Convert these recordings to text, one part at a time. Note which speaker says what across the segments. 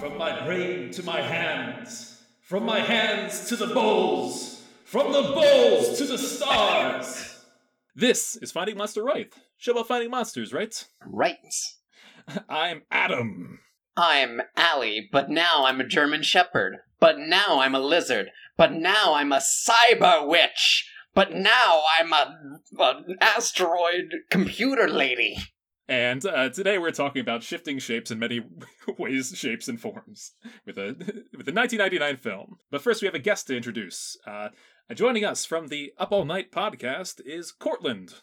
Speaker 1: From my brain to my hands, from my hands to the bowls, from the bowls to the stars. This is Finding Monster Right, show about finding monsters, right?
Speaker 2: Right.
Speaker 1: I'm Adam.
Speaker 2: I'm Allie, but now I'm a German Shepherd. But now I'm a lizard. But now I'm a cyber witch. But now I'm a an asteroid computer lady.
Speaker 1: And uh, today we're talking about shifting shapes in many ways, shapes, and forms with a with a 1999 film. But first, we have a guest to introduce. Uh, joining us from the Up All Night podcast is Courtland.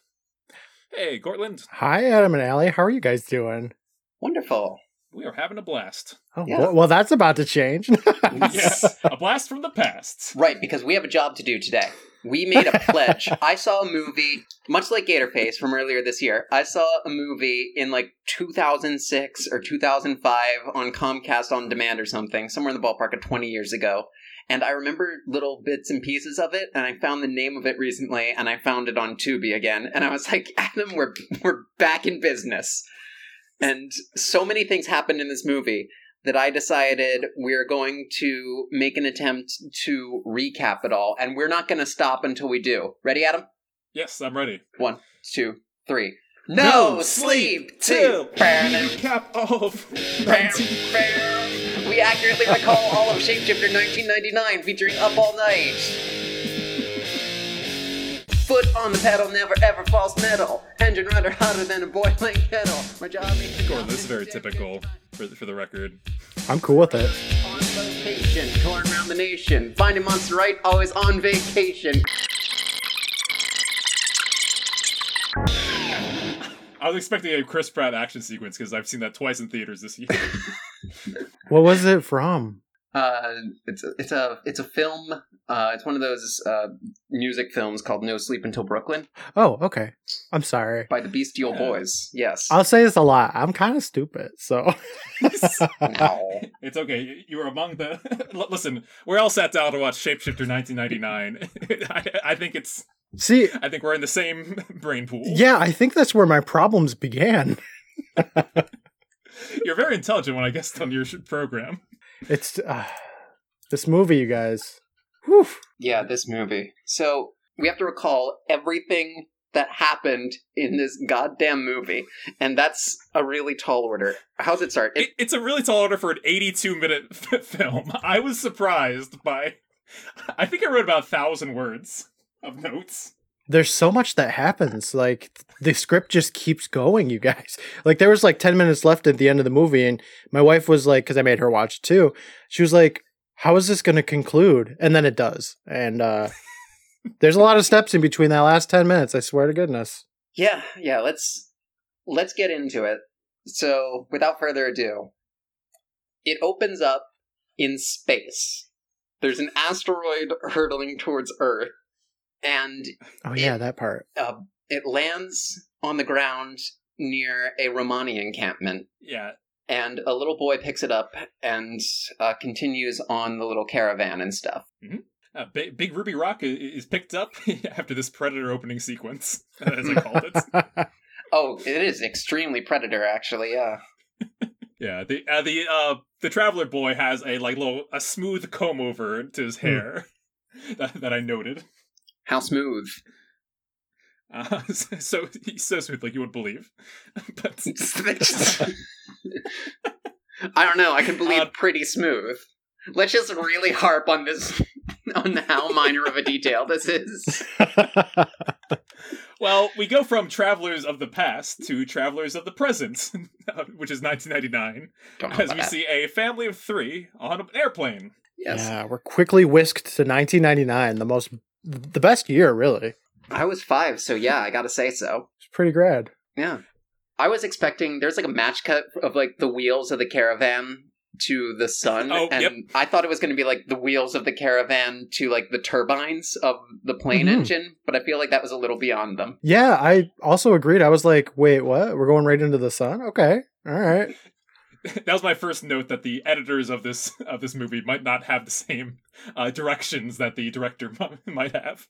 Speaker 1: Hey, Courtland.
Speaker 3: Hi, Adam and Allie. How are you guys doing?
Speaker 2: Wonderful.
Speaker 1: We are having a blast.
Speaker 3: Oh,
Speaker 2: Yeah.
Speaker 3: well, well, that's about to change.
Speaker 1: Yes, a blast from the past.
Speaker 2: Right, because we have a job to do today. We made a pledge. I saw a movie, much like Gatorface from earlier this year. I saw a movie in like 2006 or 2005 on Comcast on demand or something, somewhere in the ballpark of 20 years ago. And I remember little bits and pieces of it, and I found the name of it recently, and I found it on Tubi again. And I was like, Adam, we're, we're back in business. And so many things happened in this movie that I decided we're going to make an attempt to recap it all, and we're not going to stop until we do. Ready, Adam?
Speaker 1: Yes, I'm ready.
Speaker 2: One, two, three. No, sleep till
Speaker 1: Recap of 19.
Speaker 2: We accurately recall all of Shapeshifter 1999 featuring Up All Night. Foot on the pedal, never ever false metal. Engine runner hotter than a boiling kettle. My job is to
Speaker 1: Gordon, this is very typical for the, for the record.
Speaker 3: I'm cool with it.
Speaker 2: On location, touring around the nation. Finding Monster Right, always on vacation.
Speaker 1: I was expecting a Chris Pratt action sequence because I've seen that twice in theaters this year.
Speaker 3: What was it from?
Speaker 2: Uh, it's a, it's a it's a film. Uh, it's one of those uh, music films called No Sleep Until Brooklyn
Speaker 3: Oh, okay. I'm sorry.
Speaker 2: by the Beastie
Speaker 1: Yeah.
Speaker 2: Boys. Yes.
Speaker 3: I'll say this a lot. I'm kind of stupid, so
Speaker 2: no.
Speaker 1: It's okay. You- You were among the. Listen, we're all sat down to watch Shapeshifter 1999. I, I think it's.
Speaker 3: see.
Speaker 1: I think we're in the same brain pool.
Speaker 3: Yeah, I think that's where my problems began.
Speaker 1: You're very intelligent when I guessed on your program.
Speaker 3: It's uh, this movie, you guys. Whew.
Speaker 2: Yeah, this movie. So we have to recall everything that happened in this goddamn movie, and that's a really tall order. How's it start? It,
Speaker 1: It, it's a really tall order for an 82 minute f- film. I was surprised by. I think I wrote about a thousand words of notes.
Speaker 3: There's so much that happens. Like the script just keeps going, you guys. Like there was like 10 minutes left at the end of the movie, and my wife was like, because I made her watch it too. She was like, "How is this going to conclude?" And then it does. And uh there's a lot of steps in between that last 10 minutes. I swear to goodness.
Speaker 2: yeah, yeah. Let's let's get into it. So, without further ado, it opens up in space. There's an asteroid hurtling towards Earth, and
Speaker 3: Oh yeah, that part.
Speaker 2: uh, it lands on the ground near a Romani encampment.
Speaker 1: Yeah.
Speaker 2: and a little boy picks it up and uh, continues on the little caravan and stuff.
Speaker 1: Uh, Big, Big Ruby Rock i- is picked up after this Predator opening sequence, as I called it.
Speaker 2: Oh, it is extremely predator, actually. Yeah,
Speaker 1: Yeah, the uh, the uh the traveler boy has a like little a smooth comb over to his hair that, that I noted.
Speaker 2: How smooth.
Speaker 1: Uh, so so smooth, like you wouldn't believe. but
Speaker 2: I don't know. I can believe
Speaker 1: Uh,
Speaker 2: pretty smooth. Let's just really harp on this, on how minor of a detail this is.
Speaker 1: well, we go from travelers of the past to travelers of the present, which is 1999, as we
Speaker 2: that.
Speaker 1: see a family of three on an airplane.
Speaker 2: Yes,
Speaker 3: Yeah, we're quickly whisked to 1999, the most, the best year, really.
Speaker 2: I was five, so yeah, I gotta say so.
Speaker 3: It's pretty grad.
Speaker 2: Yeah. I was expecting there's like a match cut of like the wheels of the caravan to the sun
Speaker 1: Oh,
Speaker 2: and
Speaker 1: yep.
Speaker 2: I thought it was going to be like the wheels of the caravan to like the turbines of the plane
Speaker 3: Mhm.
Speaker 2: engine, but I feel like that was a little beyond them.
Speaker 3: Yeah, I also agreed. I was like, wait, what? We're going right into the sun? Okay. All right.
Speaker 1: that was my first note that the editors of this of this movie might not have the same uh, directions that the director might have.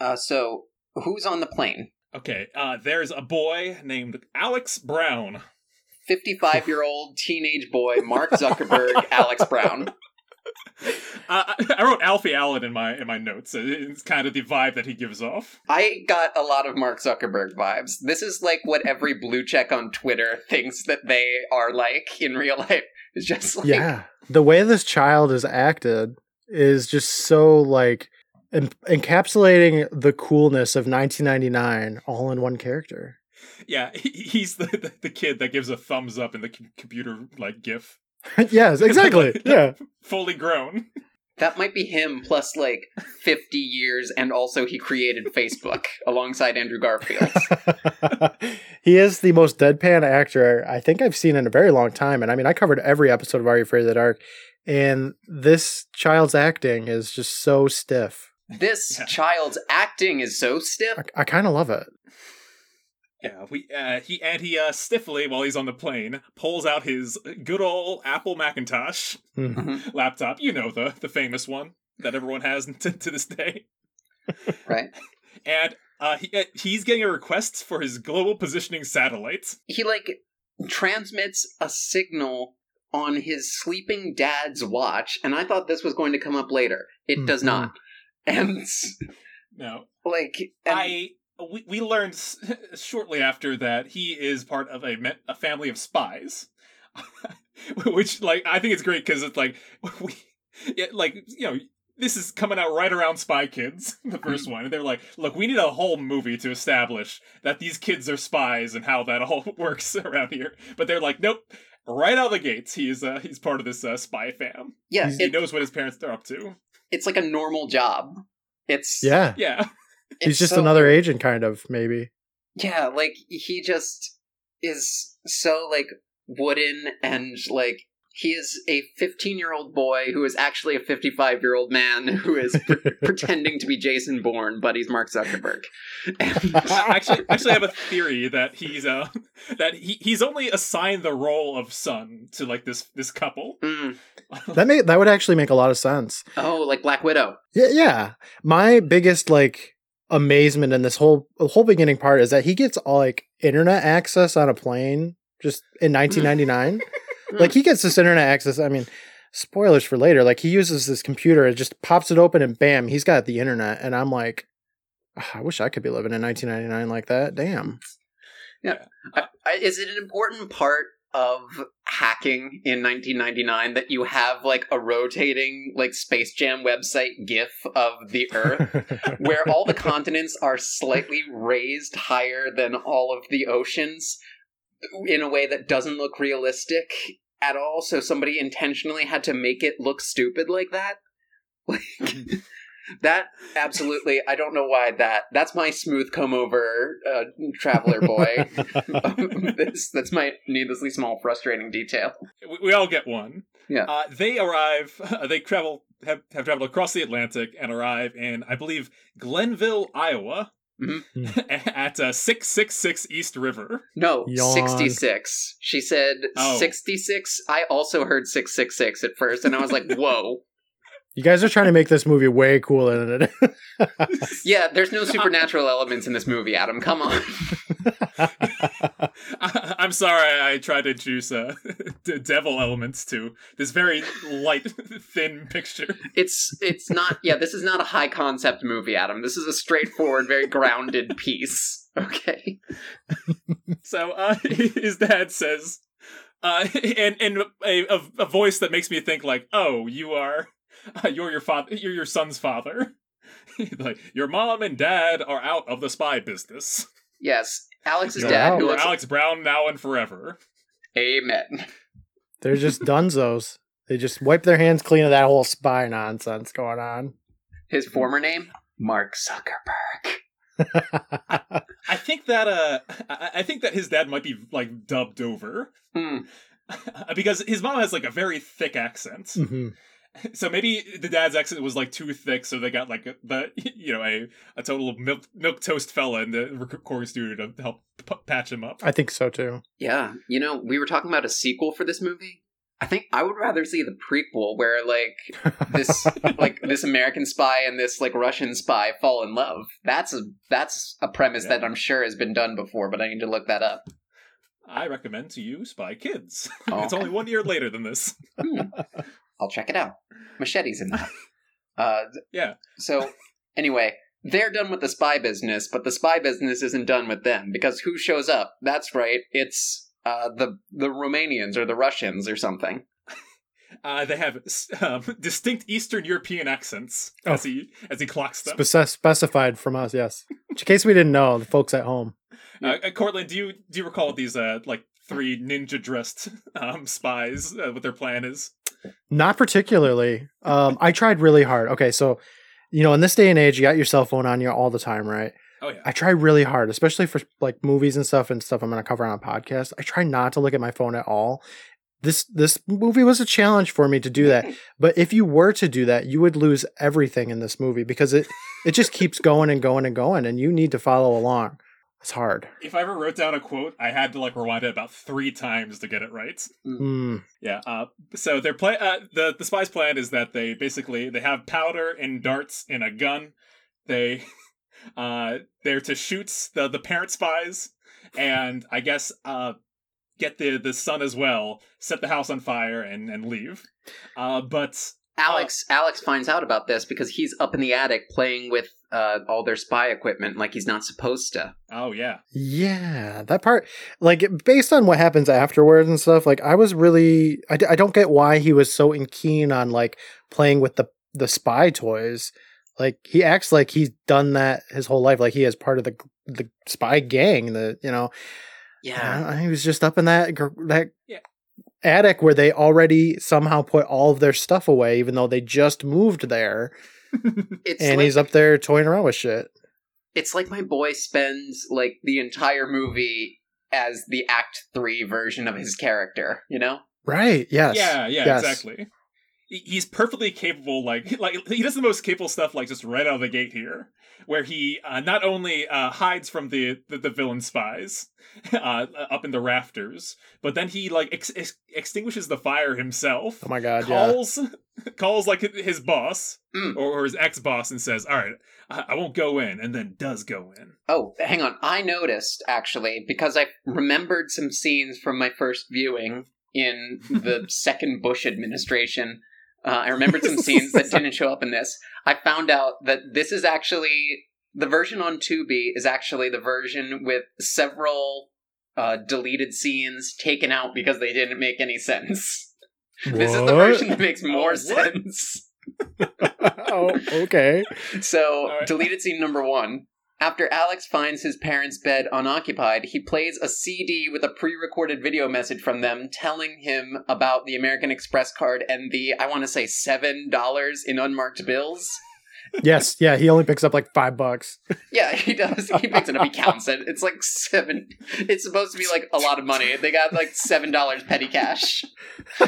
Speaker 2: Uh, so who's on the plane?
Speaker 1: Okay, uh, there's a boy named Alex Brown.
Speaker 2: 55 year old teenage boy Mark Zuckerberg, Alex Brown.
Speaker 1: Uh, I I wrote Alfie Allen in my in my notes. It's kind of the vibe that he gives off.
Speaker 2: I got a lot of Mark Zuckerberg vibes. This is like what every blue check on Twitter thinks that they are like in real life. It's just like
Speaker 3: yeah, the way this child is acted is just so like en- encapsulating the coolness of 1999 all in one character.
Speaker 1: Yeah, he's the, the the kid that gives a thumbs up in the com- computer like GIF,
Speaker 3: yes, exactly. yeah.
Speaker 1: fully grown.
Speaker 2: that might be him plus like 50 years and also he created Facebook alongside Andrew Garfield.
Speaker 3: he is the most deadpan actor I think I've seen in a very long time. And I mean, I covered every episode of Are You Afraid of the Dark, and this child's acting is just so stiff.
Speaker 2: This
Speaker 1: Yeah.
Speaker 2: child's acting is so stiff.
Speaker 3: I, I kind of love it.
Speaker 1: Yeah, we uh, he and he uh, stiffly while he's on the plane pulls out his good old Apple Macintosh
Speaker 3: Mhm.
Speaker 1: laptop. You know the the famous one that everyone has to, to this day.
Speaker 2: Right?
Speaker 1: And uh, he, uh, he's getting a request for his global positioning satellite.
Speaker 2: He like transmits a signal on his sleeping dad's watch, and I thought this was going to come up later. It does
Speaker 3: Mhm.
Speaker 2: not. And
Speaker 1: No,
Speaker 2: like and
Speaker 1: I we, we learned s- shortly after that he is part of a me- a family of spies, which like I think it's great because it's like we yeah, like you know this is coming out right around Spy Kids the first one. And they're like look we need a whole movie to establish that these kids are spies and how that all works around here. But they're like nope. Right out of the gates he's uh he's part of this uh, spy fam.
Speaker 2: Yeah,
Speaker 1: he knows what his parents are up to.
Speaker 2: It's like a normal job. It's
Speaker 3: Yeah.
Speaker 1: yeah
Speaker 3: He's just
Speaker 2: so-
Speaker 3: another agent, kind of, maybe.
Speaker 2: Yeah, like he just is so like wooden and like he is a 15 year old boy who is actually a 55 year old man who is pre- pretending to be Jason Bourne, but he's Mark Zuckerberg. And
Speaker 1: I actually actually have a theory that he's uh that he, he's only assigned the role of son to like this this couple.
Speaker 2: Mm.
Speaker 3: that may that would actually make a lot of sense.
Speaker 2: oh, like Black Widow.
Speaker 3: Yeah, yeah. My biggest like amazement in this whole whole beginning part is that he gets all like internet access on a plane just in 1999. like he gets this internet access. I mean, spoilers for later. Like he uses this computer, it just pops it open, and bam, he's got the internet. And I'm like, "Ah, I wish I could be living in 1999 like that. Damn.
Speaker 2: I, I, is it an important part of hacking in 1999 that you have like a rotating like Space Jam website GIF of the Earth? where all the continents are slightly raised higher than all of the oceans in a way that doesn't look realistic at all so somebody intentionally had to make it look stupid like that like that absolutely i don't know why that that's my smooth come over uh, traveler boy this, that's my needlessly small frustrating detail
Speaker 1: We, we all get one.
Speaker 2: Yeah.
Speaker 1: Uh, they arrive. they travel have, have traveled across the Atlantic and arrive in I believe Glenville, Iowa,
Speaker 2: Mhm.
Speaker 1: at uh, six six six East River.
Speaker 2: No,
Speaker 3: Yawn.
Speaker 2: 66. She said
Speaker 1: Oh.
Speaker 2: 66. I also heard 666 at first, and I was like, whoa.
Speaker 3: You guys are trying to make this movie way cooler than it is.
Speaker 2: Yeah, there's no supernatural elements in this movie, Adam. Come on.
Speaker 1: I, I'm sorry, I tried to introduce uh, d- devil elements to this very light, thin picture.
Speaker 2: It's it's not yeah, this is not a high concept movie, Adam. This is a straightforward, very grounded piece. Okay.
Speaker 1: So uh, his dad says, uh, and and a, a, a voice that makes me think like, oh, you are, uh, you're your father, you're your son's father. like your mom and dad are out of the spy business.
Speaker 2: Yes. Alex's
Speaker 3: You're
Speaker 2: dad
Speaker 3: out.
Speaker 2: who
Speaker 1: You're
Speaker 2: looks
Speaker 1: Alex Brown now and forever.
Speaker 2: Amen.
Speaker 3: They're just dunzos. They just wipe their hands clean of that whole spy nonsense going on.
Speaker 2: His former name? Mark Zuckerberg.
Speaker 1: I think that uh, I, I think that his dad might be like dubbed over
Speaker 2: Hmm.
Speaker 1: because his mom has like a very thick accent.
Speaker 3: Mhm.
Speaker 1: So maybe the dad's accent was like too thick, so they got like the you know a a total milk milk toast fella in the recording studio to help p- patch him up.
Speaker 3: I think so too.
Speaker 2: Yeah, you know, we were talking about a sequel for this movie. I think I would rather see the prequel where like this like this American spy and this like Russian spy fall in love. That's a that's a premise
Speaker 1: Yeah.
Speaker 2: that I'm sure has been done before, but I need to look that up.
Speaker 1: I recommend to you Spy Kids.
Speaker 2: Oh,
Speaker 1: it's only one year later than this.
Speaker 2: Hmm. I'll check it out. Machetes in that. Uh,
Speaker 1: Yeah.
Speaker 2: so anyway, they're done with the spy business, but the spy business isn't done with them because who shows up? That's right, it's uh, the the Romanians or the Russians or something.
Speaker 1: Uh, they have um, distinct Eastern European accents as he as he clocks them.
Speaker 3: Spec- specified from us, yes. In case we didn't know, the folks at home.
Speaker 1: Uh, uh, Courtland, do you do you recall these uh like three ninja dressed um spies? Uh, what their plan is?
Speaker 3: Not particularly. Um, I tried really hard. Okay, so you know, in this day and age, you got your cell phone on you all the time, right?
Speaker 1: Oh yeah.
Speaker 3: I try really hard, especially for like movies and stuff and stuff I'm going to cover on a podcast. I try not to look at my phone at all. This this movie was a challenge for me to do that. But if you were to do that, you would lose everything in this movie because it it just keeps going and going and going and you need to follow along. It's hard.
Speaker 1: If I ever wrote down a quote, I had to like rewind it about three times to get it right.
Speaker 3: Hmm.
Speaker 1: Yeah. Uh, so their plan, uh, the the spies' plan is that they basically they have powder and darts in a gun. They, uh, they're to shoot the the parent spies, and I guess uh, get the the son as well, set the house on fire, and and leave. Uh, but
Speaker 2: Alex Alex finds out about this because he's up in the attic playing with uh, all their spy equipment like he's not supposed to.
Speaker 1: oh yeah,
Speaker 3: Yeah, that part, like, based on what happens afterwards and stuff, like, I was really, I, I don't get why he was so in- keen on, like, playing with the, the spy toys. Like, he acts like he's done that his whole life. Like, he is part of the, the spy gang, the, you know,
Speaker 2: Yeah.
Speaker 3: I- he was just up in that, that
Speaker 1: Yeah.
Speaker 3: attic where they already somehow put all of their stuff away, even though they just moved there.
Speaker 2: It's
Speaker 3: and
Speaker 2: like,
Speaker 3: he's up there toying around with shit.
Speaker 2: it's like my boy spends like the entire movie as the act 3 version of his character, you know?
Speaker 3: Right. Yes.
Speaker 1: yeah, yeah,
Speaker 3: Yes.
Speaker 1: exactly. He- He's perfectly capable, like like he does the most capable stuff, like just right out of the gate here, where he uh, not only uh, hides from the, the the villain spies uh, up in the rafters, but then he like ex- ex- extinguishes the fire himself.
Speaker 3: Oh my God. Yeah.
Speaker 1: calls calls like his boss
Speaker 2: Mm.
Speaker 1: or, or his ex boss and says, "All right, I-, I won't go in," and then does go in.
Speaker 2: Oh, hang on. I noticed actually because I remembered some scenes from my first viewing in the second Bush administration. Uh, I remembered some scenes that didn't show up in this. I found out that this is actually the version on Tubi is actually the version with several uh, deleted scenes taken out because they didn't make any sense. This is the version that makes more
Speaker 1: Oh, what?
Speaker 2: sense.
Speaker 3: oh, okay.
Speaker 2: So,
Speaker 1: All right.
Speaker 2: deleted scene number one. After Alex finds his parents' bed unoccupied, he plays a CD with a pre recorded video message from them telling him about the American Express card and the, I want to say, $7 in unmarked bills.
Speaker 3: Yes, yeah, he only picks up like five bucks.
Speaker 2: Yeah, he does. He picks it up, he counts it. It's like seven. It's supposed to be like a lot of money. They got like $7 petty cash.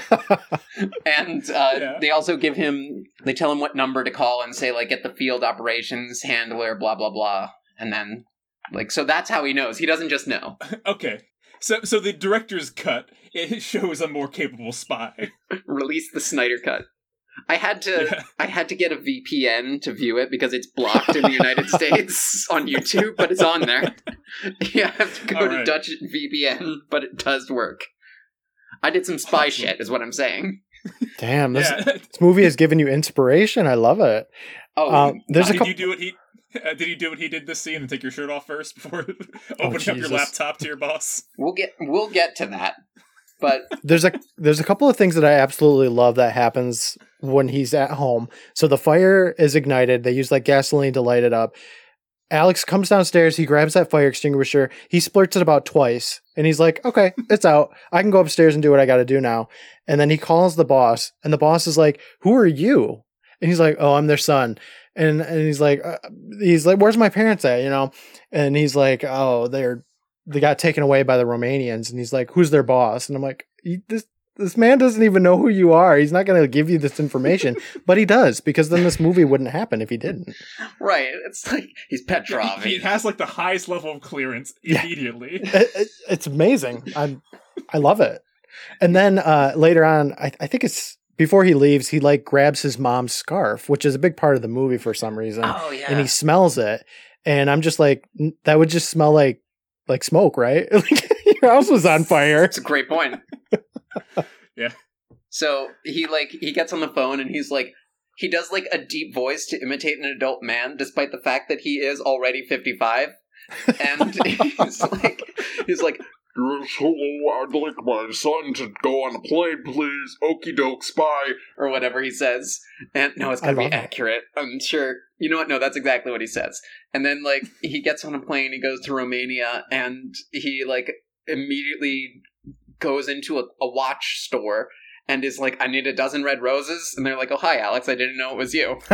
Speaker 2: And uh,
Speaker 1: Yeah.
Speaker 2: they also give him, they tell him what number to call and say, like, get the field operations handler, blah, blah, blah. And then, like, so that's how he knows. He doesn't just know.
Speaker 1: Okay, so so the director's cut it shows a more capable spy.
Speaker 2: Release the Snyder cut. I had to,
Speaker 1: Yeah.
Speaker 2: I had to get a VPN to view it because it's blocked in the United States on YouTube, but it's on there. you have to go
Speaker 1: All
Speaker 2: to
Speaker 1: right.
Speaker 2: Dutch VPN, but it does work. I did some spy
Speaker 1: Awesome.
Speaker 2: shit, is what I'm saying.
Speaker 3: Damn, this,
Speaker 1: yeah.
Speaker 3: this movie has given you inspiration. I love it.
Speaker 2: Oh,
Speaker 3: Um, there's a
Speaker 1: did
Speaker 3: couple.
Speaker 1: you do what he? Uh, did you do what he did this scene and take your shirt off first before opening up your laptop to your boss?
Speaker 2: we'll get, we'll get to that. But
Speaker 3: there's a there's a couple of things that I absolutely love that happens when he's at home. So the fire is ignited. They use like gasoline to light it up. Alex comes downstairs. He grabs that fire extinguisher. He splurts it about twice, and he's like, "Okay, it's out. I can go upstairs and do what I got to do now." And then he calls the boss, and the boss is like, "Who are you?" And he's like, "Oh, I'm their son." And and he's like, uh, he's like, "Where's my parents at?" You know, and he's like, "Oh, they're they got taken away by the Romanians." And he's like, "Who's their boss?" And I'm like, "This this man doesn't even know who you are. He's not going to give you this information, but he does because then this movie wouldn't happen if he didn't.
Speaker 2: Right. It's like he's Petrov.
Speaker 1: He has like the highest level of clearance
Speaker 3: Yeah.
Speaker 1: immediately.
Speaker 3: It- it- it's amazing. I I love it. And then uh, later on, I, I think it's before he leaves, he like grabs his mom's scarf, which is a big part of the movie for some reason,
Speaker 2: oh yeah.
Speaker 3: and he smells it. And I'm just like, that would just smell like like smoke, right? Like your house was on fire.
Speaker 2: It's a great point.
Speaker 1: Yeah.
Speaker 2: So he like he gets on the phone and he's like he does like a deep voice to imitate an adult man, despite the fact that he is already fifty five. And he's like he's like
Speaker 4: Yes, hello, I'd like my son to go on a plane, please. Okie doke, spy.
Speaker 2: or whatever he says. And no, it's gotta be
Speaker 3: love it.
Speaker 2: accurate. I'm sure. You know what? No, that's exactly what he says. And then like he gets on a plane, he goes to Romania, and he like immediately goes into a, a watch store and is like, "I need a dozen red roses." And they're like, "Oh, hi, Alex. I didn't know it was you.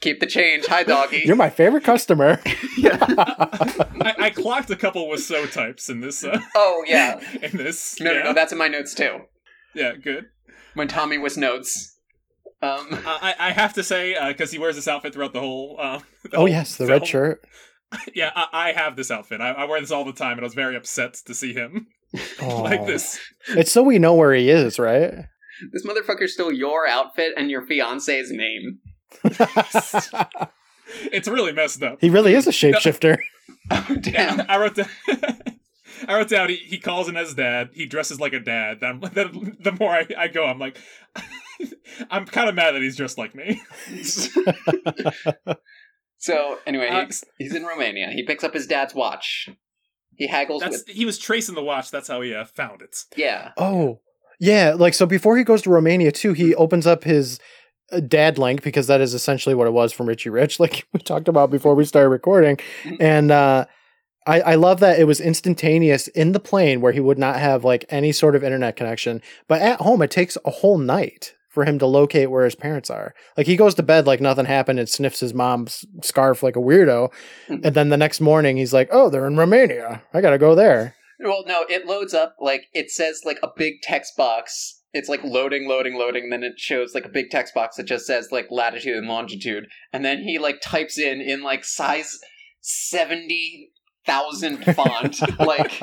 Speaker 2: Keep the change. Hi, doggy."
Speaker 3: You're my favorite customer.
Speaker 1: I, I clocked a couple Wiseau types in this. Uh,
Speaker 2: oh yeah.
Speaker 1: in this.
Speaker 2: No,
Speaker 1: yeah.
Speaker 2: no, no. That's in my notes too.
Speaker 1: yeah, good.
Speaker 2: When Tommy was notes. Um,
Speaker 1: Uh, I, I have to say, because he wears this outfit throughout the whole. Uh, the
Speaker 3: oh
Speaker 1: whole
Speaker 3: yes, the
Speaker 1: film.
Speaker 3: red shirt.
Speaker 1: Yeah, I, I have this outfit. I, I wear this all the time, and I was very upset to see him
Speaker 3: Oh.
Speaker 1: like this.
Speaker 3: It's so we know where he is, right?
Speaker 2: this motherfucker stole your outfit and your fiance's name.
Speaker 1: It's really messed up.
Speaker 3: he really is a shapeshifter.
Speaker 2: Oh damn.
Speaker 1: I wrote down. I wrote down. He, he calls in as dad. He dresses like a dad. Then, then the more I, I go, I'm like, I'm kind of mad that he's dressed like me.
Speaker 2: so anyway,
Speaker 1: Uh,
Speaker 2: he, he's in Romania. He picks up his dad's watch. He haggles
Speaker 1: That's
Speaker 2: with
Speaker 1: he was tracing the watch. That's how he uh, found it.
Speaker 2: yeah.
Speaker 3: Oh, yeah. Like, so before he goes to Romania, too, he opens up his uh, dad link because that is essentially what it was from Richie Rich, like we talked about before we started recording.
Speaker 2: Mhm.
Speaker 3: And uh, I, I love that it was instantaneous in the plane where he would not have like any sort of internet connection. But at home, it takes a whole night for him to locate where his parents are. Like, he goes to bed like nothing happened and sniffs his mom's scarf like a weirdo.
Speaker 2: Mhm.
Speaker 3: And then the next morning, he's like, oh, they're in Romania. I got to go there.
Speaker 2: Well, no, it loads up like it says like a big text box. It's like loading, loading, loading. And then it shows like a big text box that just says like latitude and longitude. And then he like types in in like size seventy thousand font like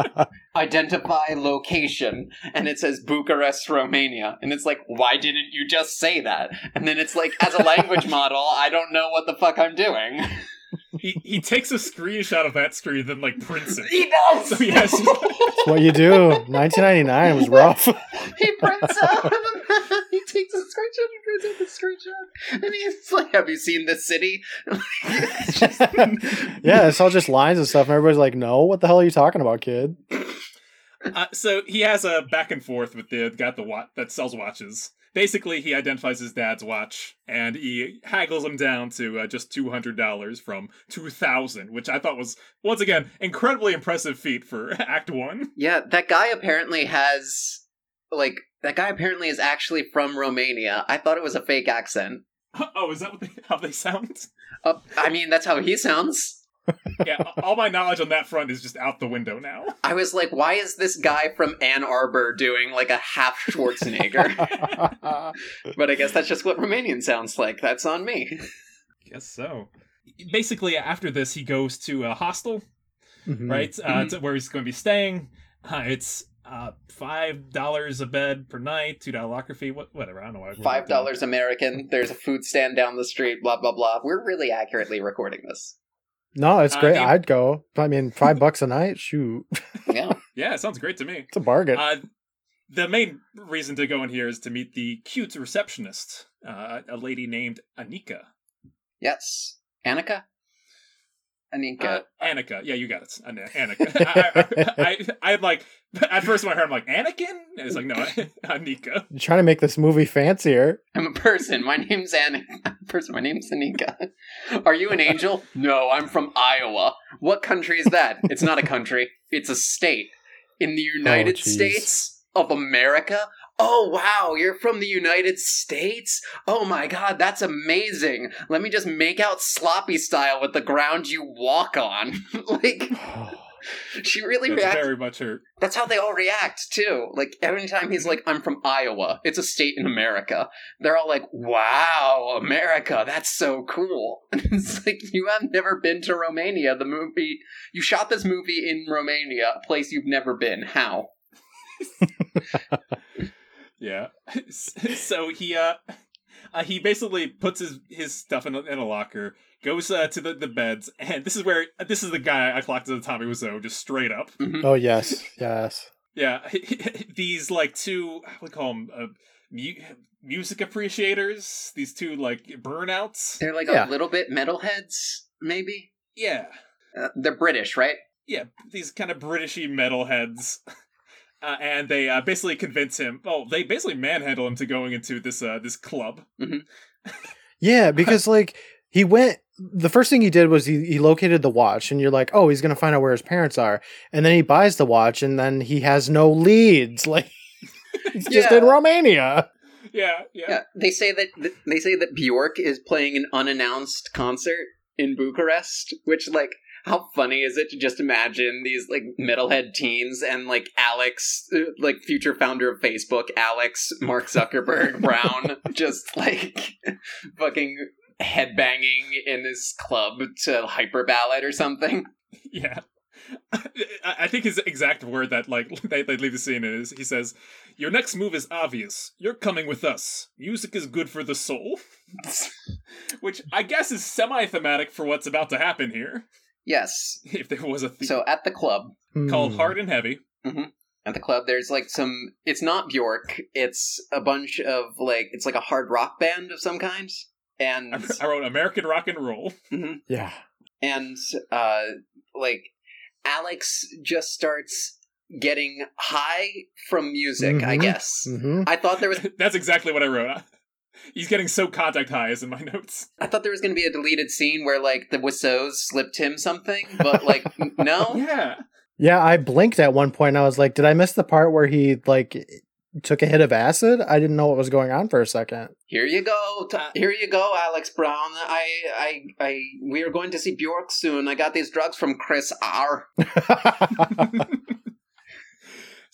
Speaker 2: identify location and it says Bucharest, Romania. And it's like, why didn't you just say that? And then it's like, as a language model, I don't know what the fuck I'm doing.
Speaker 1: He he takes a screenshot of that screen, then like prints it.
Speaker 2: He does!
Speaker 1: So he has his-
Speaker 3: That's what you do. 1999 was rough.
Speaker 2: he prints out he takes a screenshot and prints out the screenshot. And he's like, Have you seen this city? It's just-
Speaker 3: yeah, it's all just lines and stuff, and everybody's like, "No, what the hell are you talking about, kid?"
Speaker 1: Uh, so he has a back and forth with the guy at the watch that sells watches. Basically, he identifies his dad's watch, and he haggles him down to uh, just two hundred dollars from two thousand, which I thought was once again incredibly impressive feat for Act One.
Speaker 2: yeah, that guy apparently has like that guy apparently is actually from Romania. I thought it was a fake accent.
Speaker 1: Oh, is that what they, how they sound?
Speaker 2: Uh, I mean, that's how he sounds.
Speaker 1: Yeah, all my knowledge on that front is just out the window now.
Speaker 2: I was like, why is this guy from Ann Arbor doing like a half Schwarzenegger? but I guess that's just what Romanian sounds like. That's on me.
Speaker 1: Guess so. Basically, after this, he goes to a hostel,
Speaker 3: Mhm.
Speaker 1: right? Uh, to where he's going to be staying. Uh, it's uh, five dollars a bed per night, two dollar locker fee, what, whatever. I don't know. Why
Speaker 2: Five dollars American. There's a food stand down the street. Blah blah blah. We're really accurately recording this.
Speaker 3: No, it's
Speaker 1: Uh,
Speaker 3: great.
Speaker 1: he-
Speaker 3: I'd go. I mean, five bucks a night. Shoot,
Speaker 2: Yeah.
Speaker 1: Yeah, it sounds great to me.
Speaker 3: it's a bargain.
Speaker 1: Uh, the main reason to go in here is to meet the cute receptionist, uh, a lady named Anika.
Speaker 2: yes. Annika. Anika.
Speaker 1: Uh, Annika. Yeah, you got it. An- Annika. I, I, I, I like at first when I heard, I'm like Anakin. And it's like no, Anika.
Speaker 3: You're trying to make this movie fancier.
Speaker 2: I'm a person. My name's Annika. Person. My name's Anika. Are you an angel? no, I'm from Iowa. What country is that? It's not a country. It's a state in the United
Speaker 3: jeez.
Speaker 2: States of America. Oh wow, you're from the United States? Oh my god, that's amazing. Let me just make out sloppy style with the ground you walk on. like she really
Speaker 1: That's
Speaker 2: reacts.
Speaker 1: very much her.
Speaker 2: That's how they all react too. Like every time he's like, "I'm from Iowa. It's a state in America." They're all like, "Wow, America! That's so cool." it's like you have never been to Romania. The movie you shot this movie in Romania, a place you've never been. How?
Speaker 1: Yeah. so he uh, uh he basically puts his his stuff in a, in a locker, goes uh, to the, the beds, and this is where this is the guy I clocked as a Tommy Wiseau, just straight up.
Speaker 3: Oh yes, yes.
Speaker 1: Yeah, these like two we call them uh, mu- music appreciators. These two like burnouts.
Speaker 2: They're like
Speaker 3: Yeah.
Speaker 2: a little bit metalheads, maybe.
Speaker 1: Yeah,
Speaker 2: Uh, they're British, right?
Speaker 1: yeah, these kind of Britishy metalheads. Uh, and they uh, basically convince him. Oh, they basically manhandle him to going into this uh, this club.
Speaker 3: Yeah, because like he went the first thing he did was he, he located the watch and you're like, oh, he's gonna find out where his parents are. And then he buys the watch and then he has no leads. Like he's just in Romania.
Speaker 1: Yeah, yeah,
Speaker 2: Yeah, they say that th- they say that Bjork is playing an unannounced concert in Bucharest, which like how funny is it to just imagine these like metalhead teens and like Alex, uh, like future founder of Facebook, Alex, Mark Zuckerberg, Brown, just like fucking headbanging in this club to Hyperballad or something.
Speaker 1: Yeah. I I think his exact word that like they, they leave the scene is he says, "Your next move is obvious. You're coming with us. Music is good for the soul," which I guess is semi-thematic for what's about to happen here.
Speaker 2: Yes.
Speaker 1: If there was a theme
Speaker 2: So at the club,
Speaker 1: called
Speaker 3: Hmm.
Speaker 1: "Hard and Heavy,"
Speaker 2: at the club there's like some it's not bjork it's a bunch of like it's like a hard rock band of some kind and
Speaker 1: I, I wrote "American Rock and Roll."
Speaker 3: Yeah.
Speaker 2: and uh like alex just starts getting high from music i
Speaker 3: Mhm.
Speaker 2: guess
Speaker 3: hmm
Speaker 2: i thought there was
Speaker 1: That's exactly what I wrote. He's getting so contact high is in my notes.
Speaker 2: i thought there was going to be a deleted scene where like the Wiseaus slipped him something but like no
Speaker 1: Yeah.
Speaker 3: Yeah, I blinked at one point point. I was like, did I miss the part where he like took a hit of acid? I didn't know what was going on for a second.
Speaker 2: here you go T-
Speaker 1: Uh,
Speaker 2: here you go alex brown i i i we are going to see bjork soon i got these drugs from chris r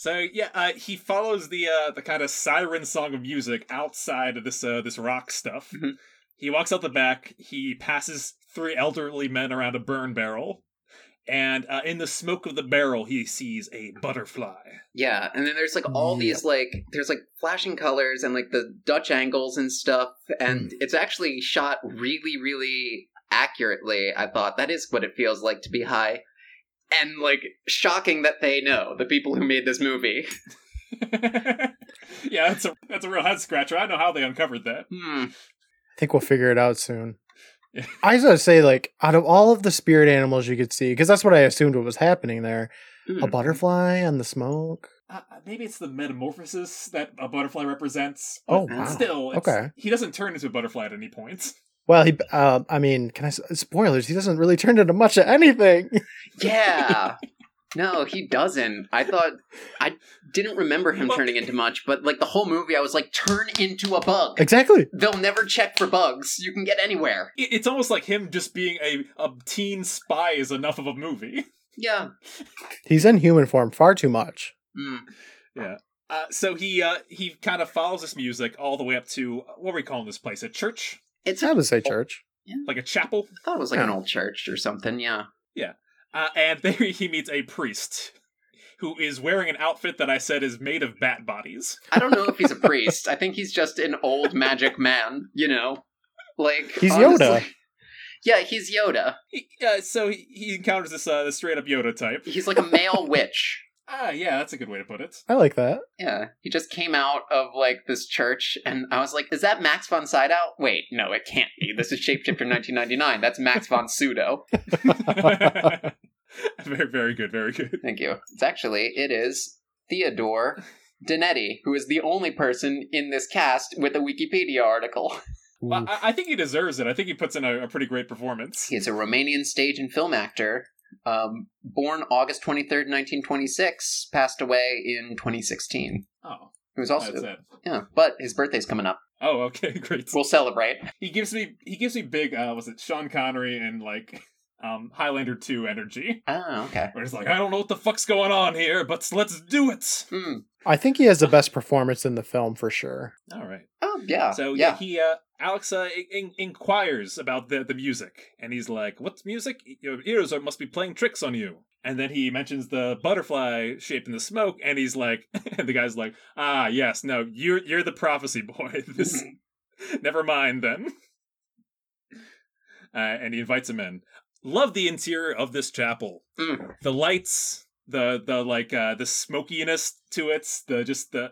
Speaker 1: So yeah, uh, he follows the uh, the kind of siren song of music outside of this uh, this rock stuff.
Speaker 2: Mhm.
Speaker 1: He walks out the back. He passes three elderly men around a burn barrel, and uh, in the smoke of the barrel, he sees a butterfly.
Speaker 2: Yeah, and then there's like all these like there's like flashing colors and like the Dutch angles and stuff, and it's actually shot really, really accurately. I thought that is what it feels like to be high, and like shocking that they know the people who made this movie.
Speaker 1: yeah, that's a that's a real head scratcher. I don't know how they uncovered that.
Speaker 2: Hmm.
Speaker 3: I think we'll figure it out soon.
Speaker 1: Yeah.
Speaker 3: I was gonna say, like, out of all of the spirit animals you could see, because that's what I assumed what was happening there.
Speaker 2: Hmm.
Speaker 3: A butterfly and the smoke.
Speaker 1: Uh, maybe it's the metamorphosis that a butterfly represents.
Speaker 3: Oh,
Speaker 2: wow.
Speaker 1: Still, it's,
Speaker 3: Okay.
Speaker 1: He doesn't turn into a butterfly at any point.
Speaker 3: Well, he. Uh, I mean, can I spoilers? He doesn't really turn into much of anything.
Speaker 2: Yeah. No, he doesn't. I thought I didn't remember him turning into much, but like the whole movie, I was like, turn into a bug.
Speaker 3: exactly.
Speaker 2: They'll never check for bugs. You can get anywhere.
Speaker 1: It- It's almost like him just being a, a teen spy is enough of a movie.
Speaker 2: Yeah.
Speaker 3: He's in human form far too much.
Speaker 2: Mm.
Speaker 1: Uh, so he uh, he kind of follows this music all the way up to what are we calling this place? A church,
Speaker 2: It's
Speaker 3: I would say church.
Speaker 1: like a chapel.
Speaker 2: I thought it was like an old church or something. Yeah.
Speaker 1: Uh, and there he meets a priest who is wearing an outfit that I said is made of bat bodies.
Speaker 2: I don't know if he's a priest. I think he's just an old magic man. You know, like
Speaker 3: He's
Speaker 2: honestly-
Speaker 3: Yoda.
Speaker 2: Yeah, he's Yoda.
Speaker 1: He, uh, so he, he encounters this uh, this straight up Yoda type.
Speaker 2: He's like a male witch.
Speaker 1: Ah, yeah, that's a good way to put it.
Speaker 3: I like that.
Speaker 2: Yeah, he just came out of like this church, and I was like, "Is that Max von Sydow?" Wait, no, it can't be. This is Shapeshifter 1999. That's Max von Pseudo.
Speaker 1: very very good, very good.
Speaker 2: Thank you. It's actually it is Theodor Danetti, who is the only person in this cast with a Wikipedia article.
Speaker 1: Well, I, I think he deserves it. I think he puts in a, a pretty great performance.
Speaker 2: He is a Romanian stage and film actor. Um, born August 23rd, 1926, passed away in 2016.
Speaker 1: Oh,
Speaker 2: He was
Speaker 1: that's
Speaker 2: also
Speaker 1: it.
Speaker 2: yeah, but his birthday's coming up.
Speaker 1: Oh, okay, great.
Speaker 2: We'll celebrate.
Speaker 1: he gives me he gives me big uh was it Sean Connery and like um, Highlander 2 energy.
Speaker 2: Oh, okay.
Speaker 1: Where he's like, I don't know what the fuck's going on here, but let's do it.
Speaker 2: Hmm.
Speaker 3: I think he has the best performance in the film for sure.
Speaker 1: All right.
Speaker 2: Oh, yeah.
Speaker 1: So yeah,
Speaker 2: yeah.
Speaker 1: he uh, Alex uh, in- inquires about the the music, and he's like, "What's music? Your ears are, must be playing tricks on you." And then he mentions the butterfly shape in the smoke, and he's like, and the guy's like, "Ah, yes, no, you're you're the prophecy boy. This, never mind then." Uh, and he invites him in. Love the interior of this chapel.
Speaker 2: Mm.
Speaker 1: The lights, the the like uh the smokiness to it, the just the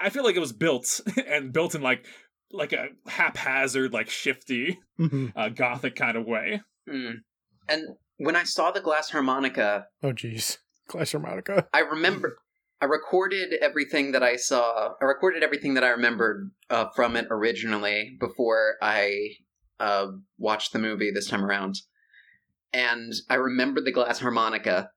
Speaker 1: I feel like it was built and built in like like a haphazard, like shifty,
Speaker 3: Mhm.
Speaker 1: uh, gothic kind of way.
Speaker 2: Hmm. And when I saw the glass harmonica,
Speaker 3: Oh, jeez. glass harmonica.
Speaker 2: I remember I recorded everything that I saw. I recorded everything that I remembered uh, from it originally before I uh, watched the movie this time around, and I remembered the glass harmonica.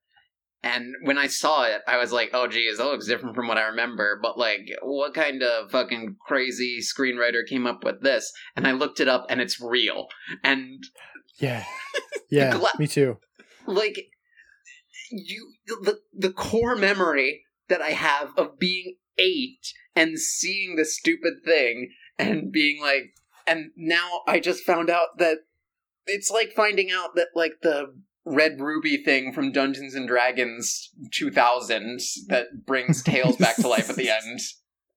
Speaker 2: And when I saw it, I was like, "Oh, geez, that looks different from what I remember." But like, what kind of fucking crazy screenwriter came up with this? And I looked it up, and it's real. And
Speaker 3: Yeah. Yeah,
Speaker 2: gla-
Speaker 3: me too.
Speaker 2: like you the the core memory that I have of being eight and seeing this stupid thing and being like and now I just found out that it's like finding out that like the red ruby thing from Dungeons and Dragons 2000 that brings Tails back to life at the end.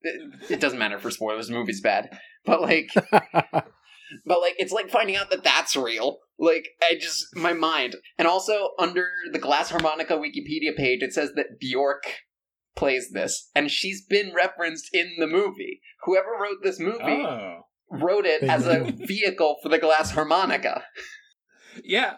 Speaker 2: It, it doesn't matter for spoilers, the movie's bad. But like but like it's like finding out that that's real like i just my mind and also under the glass harmonica wikipedia page it says that bjork plays this and she's been referenced in the movie whoever wrote this movie
Speaker 1: Oh,
Speaker 2: wrote it as a vehicle for the glass harmonica
Speaker 1: yeah.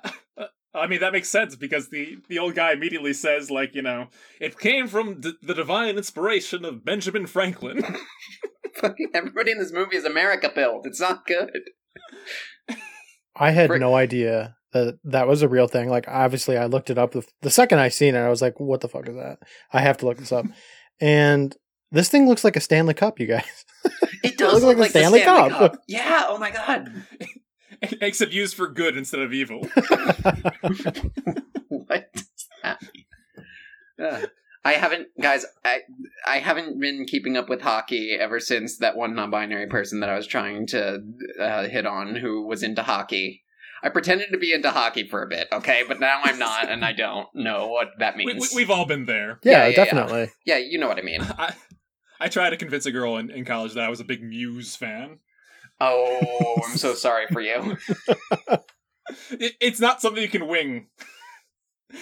Speaker 1: I mean that makes sense because the the old guy immediately says like you know it came from d- the divine inspiration of Benjamin Franklin.
Speaker 2: Fucking everybody in this movie is america built it's not good
Speaker 3: I had
Speaker 2: Frick.
Speaker 3: no idea that that was a real thing. Like, obviously, I looked it up the, the second I seen it. I was like, "What the fuck is that?" I have to look this up. And this thing looks like a Stanley Cup, you guys.
Speaker 2: it does
Speaker 3: looks
Speaker 2: look
Speaker 3: like a
Speaker 2: like,
Speaker 3: Stanley
Speaker 2: Stanley
Speaker 3: Cup.
Speaker 2: Cup. yeah oh my god
Speaker 1: Except used for good instead of evil.
Speaker 2: what does that mean? Ugh. I haven't, guys. I I haven't been keeping up with hockey ever since that one non-binary person that I was trying to uh, hit on, who was into hockey. I pretended to be into hockey for a bit, okay, but now I'm not, and I don't know what that means.
Speaker 1: we, we've all been there.
Speaker 3: yeah,
Speaker 2: Yeah, yeah, yeah.
Speaker 3: definitely.
Speaker 2: yeah, you know what I mean.
Speaker 1: I I tried to convince a girl in, in college that I was a big Muse fan.
Speaker 2: Oh, I'm so sorry for you.
Speaker 1: It, it's not something you can wing.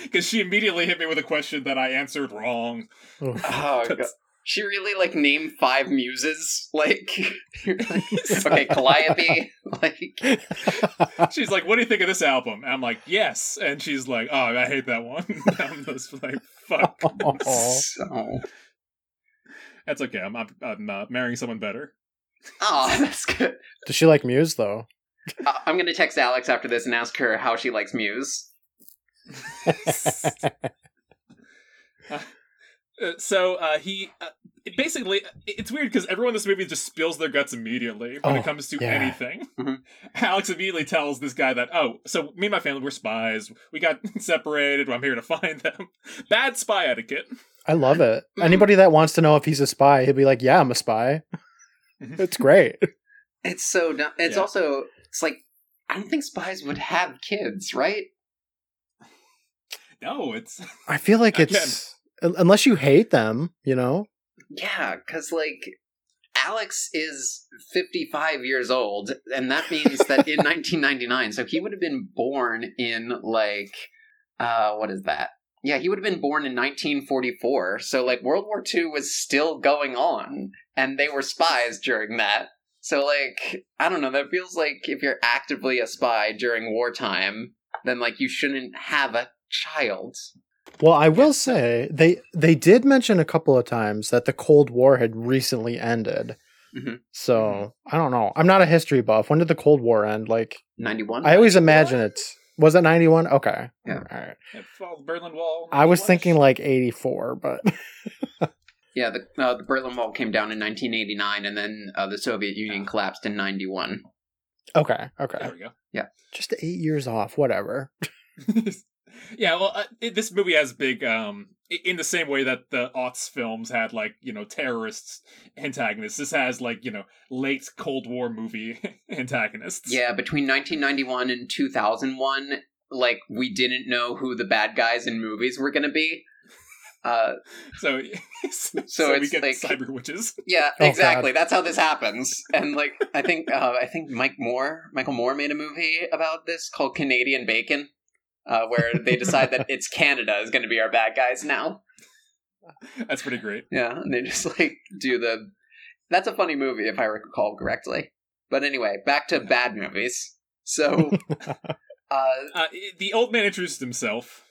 Speaker 1: Because she immediately hit me with a question that I answered wrong.
Speaker 3: Oof.
Speaker 2: Oh, God. she really like named five muses, like okay, Calliope, like
Speaker 1: She's like, "What do you think of this album?" And I'm like, "Yes." And she's like, "Oh, I hate that one." I'm just like, "Fuck."
Speaker 3: Aw.
Speaker 2: so.
Speaker 1: That's okay. I'm I'm, I'm uh, marrying someone better.
Speaker 2: Oh, that's good.
Speaker 3: Does she like Muse though?
Speaker 2: Uh, I'm gonna text Alex after this and ask her how she likes Muse.
Speaker 1: Uh, so uh, he uh, it basically it's weird because everyone in this movie just spills their guts immediately when
Speaker 3: Oh,
Speaker 1: it comes to
Speaker 3: yeah.
Speaker 1: anything.
Speaker 2: Mhm.
Speaker 1: Alex immediately tells this guy that oh, so me and my family we're spies. We got separated. I'm here to find them. Bad spy etiquette.
Speaker 3: I love it.
Speaker 2: Mhm.
Speaker 3: Anybody that wants to know if he's a spy, he'll be like, "Yeah, I'm a spy." It's great.
Speaker 2: It's so. dumb. It's
Speaker 1: Yeah.
Speaker 2: also. It's like I don't think spies would have kids, right?
Speaker 1: No, it's
Speaker 3: I feel like it's un- unless you hate them, you know.
Speaker 2: Yeah, because like Alex is 55 years old, and that means that in 1999, so he would have been born in like, uh, what is that? Yeah, he would have been born in 1944. So like World War II was still going on, and they were spies during that. So like, I don't know. That feels like if you're actively a spy during wartime, then like you shouldn't have a child.
Speaker 3: Well, I will say they they did mention a couple of times that the Cold War had recently ended.
Speaker 2: Mhm.
Speaker 3: So I don't know. I'm not a history buff. When did the Cold War end? Like
Speaker 2: 91.
Speaker 3: I always imagine it's was it 91? Okay.
Speaker 2: Yeah.
Speaker 3: All right.
Speaker 1: it falls Berlin Wall.
Speaker 3: I was
Speaker 1: What?
Speaker 3: thinking like 84, but
Speaker 2: Yeah, the uh, the Berlin Wall came down in 1989, and then uh, the Soviet Union collapsed in 91.
Speaker 3: okay. Okay.
Speaker 1: There we go. Yeah.
Speaker 3: Just 8 years off, whatever.
Speaker 1: yeah, well, uh, it, this movie has big, um, in the same way that the aughts films had like you know terrorists antagonists. This has like you know late Cold War movie antagonists.
Speaker 2: Yeah, between 1991 and 2001, like we didn't know who the bad guys in movies were going to be. Uh,
Speaker 1: So, so, we
Speaker 2: it's
Speaker 1: get
Speaker 2: like-
Speaker 1: cyber witches.
Speaker 2: yeah,
Speaker 3: Oh,
Speaker 2: exactly. That's how this happens. And like, I think, uh, I think Mike Moore, Michael Moore, made a movie about this called Canadian Bacon, uh, where they decide that it's Canada is going to be our bad guys now.
Speaker 1: That's pretty great.
Speaker 2: Yeah, and they just like do the. That's a funny movie if I recall correctly. But anyway, back to bad movies. So, uh,
Speaker 1: Uh, the old man introduced himself.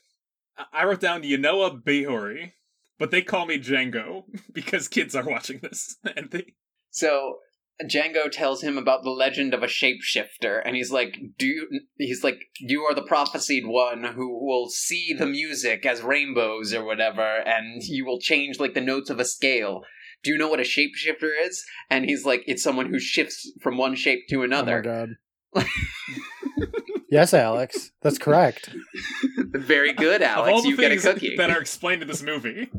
Speaker 1: I- I wrote down Yanoa Behori, but they call me Django because kids are watching this, and they
Speaker 2: So Django tells him about the legend of a shapeshifter, and he's like, "Do you?" He's like, "You are the prophesied one who will see the music as rainbows or whatever, and you will change like the notes of a scale." Do you know what a shapeshifter is? And he's like, "It's someone who shifts from one shape to another."
Speaker 3: Oh my god. yes, Alex, that's correct.
Speaker 2: Very good,
Speaker 1: of all
Speaker 2: Alex.
Speaker 1: the
Speaker 2: You get a cookie.
Speaker 1: that are explained in this movie,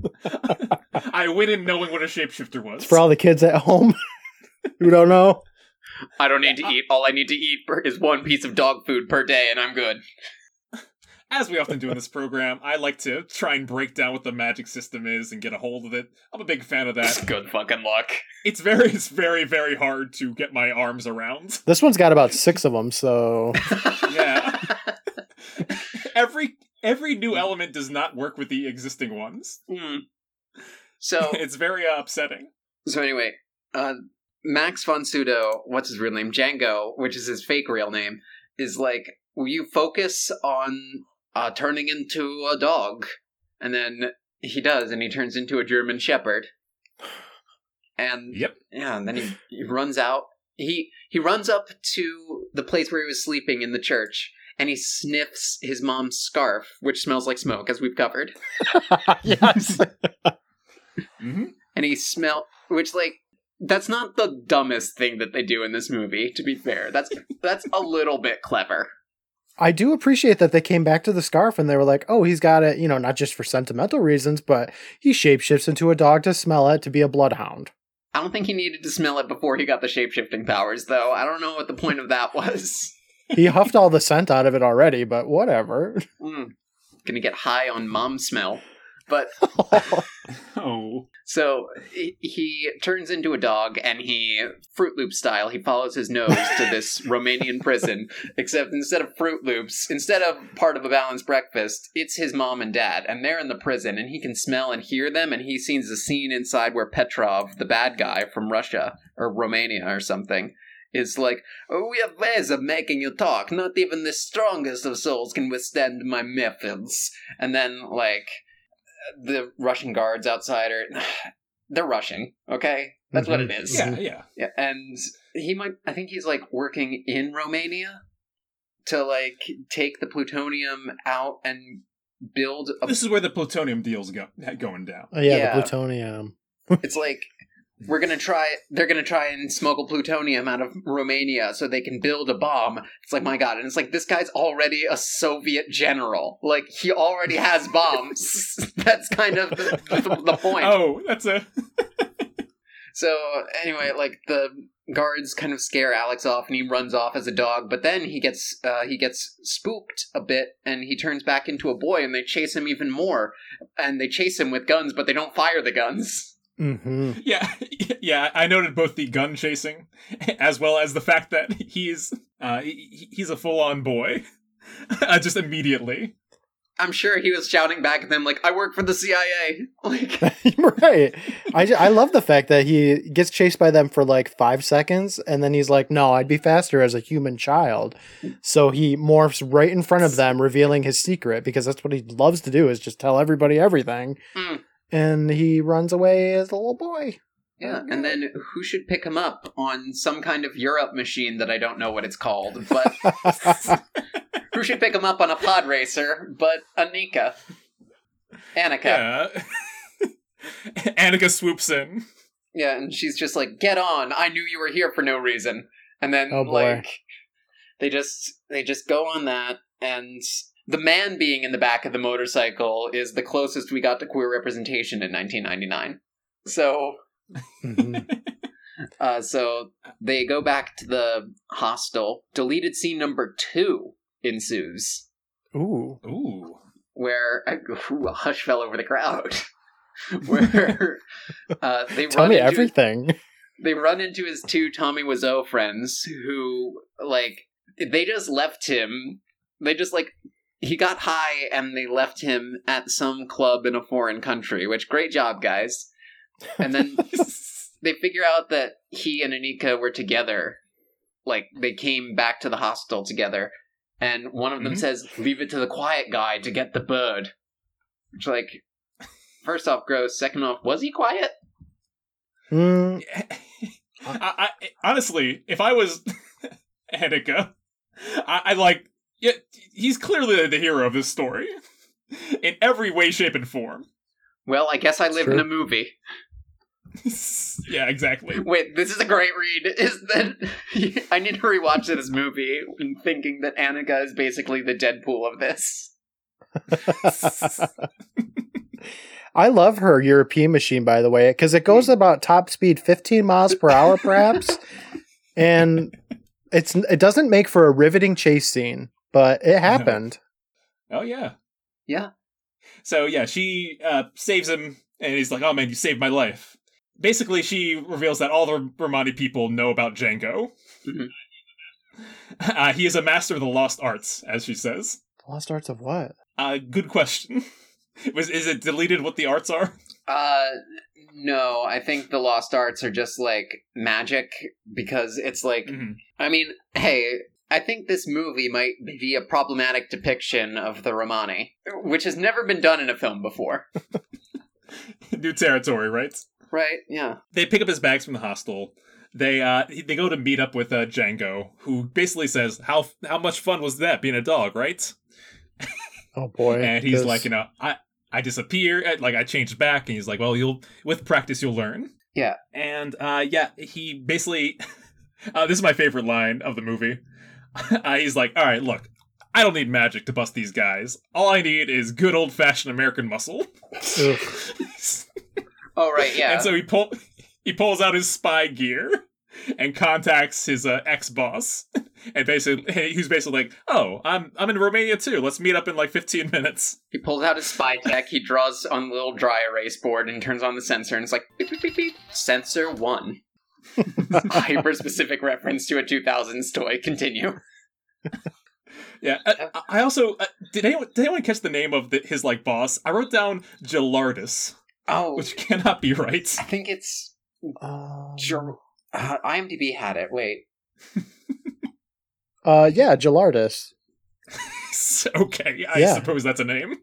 Speaker 1: I win in knowing what a shapeshifter was.
Speaker 3: It's for all the kids at home who don't know.
Speaker 2: I don't need to eat. All I need to eat is one piece of dog food per day, and I'm good.
Speaker 1: As we often do in this program, I like to try and break down what the magic system is and get a hold of it. I'm a big fan of that.
Speaker 2: good fucking luck.
Speaker 1: It's very, it's very, very hard to get my arms around.
Speaker 3: This one's got about six of them, so
Speaker 1: Yeah. every every new element does not work with the existing ones.
Speaker 2: Hmm. So
Speaker 1: it's very uh, upsetting.
Speaker 2: So anyway, uh, Max von Sydow, what's his real name? Django, which is his fake real name, is like, will you focus on uh, turning into a dog? And then he does, and he turns into a German Shepherd. And
Speaker 1: Yep.
Speaker 2: yeah, and then he, he runs out. He he runs up to the place where he was sleeping in the church, and he sniffs his mom's scarf, which smells like smoke, as we've covered.
Speaker 3: yes.
Speaker 1: hmm
Speaker 2: and he smell which like that's not the dumbest thing that they do in this movie to be fair that's that's a little bit clever
Speaker 3: I do appreciate that they came back to the scarf and they were like, oh, he's got it, you know, not just for sentimental reasons, but he shapeshifts into a dog to smell it to be a bloodhound.
Speaker 2: i don't think he needed to smell it before he got the shape-shifting powers though i don't know what the point of that was
Speaker 3: He huffed all the scent out of it already, but whatever.
Speaker 2: mm. gonna get high on mom smell but
Speaker 1: Oh.
Speaker 2: So he, turns into a dog and he fruit loop style he follows his nose to this romanian prison except instead of fruit loops instead of part of a balanced breakfast it's his mom and dad and they're in the prison and he can smell and hear them and he sees the scene inside where petrov the bad guy from russia or romania or something is like oh, we have ways of making you talk. Not even the strongest of souls can withstand my methods. And then like the russian guards outside are they're rushing okay that's what it mm-hmm. is
Speaker 1: Yeah, yeah.
Speaker 2: yeah, and he might. I think he's like working in Romania to like take the plutonium out and build. A,
Speaker 1: This is where the plutonium deal's go- going down.
Speaker 3: Oh, yeah,
Speaker 2: Yeah.
Speaker 3: the plutonium.
Speaker 2: it's like we're gonna try. They're gonna try and smuggle plutonium out of Romania so they can build a bomb. It's like my god, and it's like this guy's already a Soviet general. Like he already has bombs. That's kind of the, the, the point.
Speaker 1: Oh, that's a
Speaker 2: So anyway, like the guards kind of scare Alex off, and he runs off as a dog. But then he gets uh, he gets spooked a bit, and he turns back into a boy, and they chase him even more. And they chase him with guns, but they don't fire the guns.
Speaker 3: Hmm
Speaker 1: yeah, yeah. I noted both the gun chasing as well as the fact that he's uh he's a full on boy. uh, just immediately.
Speaker 2: I'm sure he was shouting back at them like, "I work for the CIA." Like,
Speaker 3: right. I, ju- I love the fact that he gets chased by them for like five seconds and then he's like, no, I'd be faster as a human child. So he morphs right in front of them, revealing his secret because that's what he loves to do is just tell everybody everything.
Speaker 2: Mm.
Speaker 3: And he runs away as a little boy.
Speaker 2: yeah. And then who should pick him up on some kind of Europe machine that I don't know what it's called, but who should pick him up on a pod racer? But Anika, Annika.
Speaker 1: Yeah. Annika swoops in.
Speaker 2: Yeah, and she's just like, "Get on! I knew you were here for no reason." And then
Speaker 3: Oh, boy.
Speaker 2: like they just they just go on that and the man being in the back of the motorcycle is the closest we got to queer representation in 1999. So,
Speaker 3: Mhm.
Speaker 2: uh, so they go back to the hostel. Deleted scene number two ensues,
Speaker 3: Ooh.
Speaker 1: Ooh.
Speaker 2: where ooh, a hush fell over the crowd. where uh, they
Speaker 3: Tell
Speaker 2: run
Speaker 3: me
Speaker 2: into
Speaker 3: everything.
Speaker 2: they run into his two Tommy Wiseau friends who like they just left him. They just like he got high and they left him at some club in a foreign country. Which great job, guys. And then they figure out that he and Anika were together. Like they came back to the hostel together, and one of them
Speaker 1: Mhm.
Speaker 2: says, "Leave it to the quiet guy to get the bird." Which, like, first off, gross. Second off, was he quiet?
Speaker 3: Mm,
Speaker 1: I, I honestly, if I was Annika, I, I like. Yeah, he's clearly the hero of this story in every way, shape, and form.
Speaker 2: Well, I guess I live in a movie.
Speaker 1: yeah, exactly.
Speaker 2: Wait, this is a great read. Is that I need to rewatch this movie and thinking that Annika is basically the Deadpool of this.
Speaker 3: I love her European machine, by the way, because it goes hmm. about top speed 15 miles per hour, perhaps, and it's it doesn't make for a riveting chase scene, but it happened.
Speaker 1: Oh yeah,
Speaker 2: Yeah.
Speaker 1: So yeah, she uh, saves him, and he's like, "Oh man, you saved my life." Basically, she reveals that all the Romani people know about Django.
Speaker 2: Mhm.
Speaker 1: Uh, he is a master of the lost arts, as she says.
Speaker 3: Lost arts of what?
Speaker 1: Uh, good question. Was is it deleted what the arts are?
Speaker 2: Uh no, I think the lost arts are just like magic because it's like
Speaker 1: Mhm.
Speaker 2: I mean, hey, I think this movie might be a problematic depiction of the Romani, which has never been done in a film before.
Speaker 1: New territory, right?
Speaker 2: Right? Yeah.
Speaker 1: They pick up his bags from the hostel. They uh they go to meet up with uh, Django, who basically says, "How how much fun was that being a dog, right?"
Speaker 3: Oh boy!
Speaker 1: and he's
Speaker 3: this-
Speaker 1: like, you know, I I disappear, uh, like I changed back, and he's like, well, you'll with practice you'll learn.
Speaker 2: Yeah.
Speaker 1: and uh, yeah, he basically, uh, this is my favorite line of the movie. uh, he's like, all right, look, I don't need magic to bust these guys. All I need is good old fashioned American muscle.
Speaker 2: Oh right, yeah.
Speaker 1: And so he pull he pulls out his spy gear and contacts his uh, ex boss, and basically who's basically like, oh, I'm I'm in Romania too. Let's meet up in like 15 minutes.
Speaker 2: He pulls out his spy tech, he draws on the little dry erase board and turns on the sensor, and it's like, beep, beep, beep, beep. Sensor 1. Hyper specific reference to a 2000s toy. Continue.
Speaker 1: Yeah, I, I also uh, did anyone did anyone catch the name of the, his like boss? I wrote down Gelardus,
Speaker 2: Oh,
Speaker 1: which cannot be right.
Speaker 2: I think it's.
Speaker 3: Um,
Speaker 2: Ger- uh, IMDb had it. Wait.
Speaker 3: uh, yeah, Gelardus.
Speaker 1: okay, I
Speaker 3: Yeah.
Speaker 1: suppose that's a name.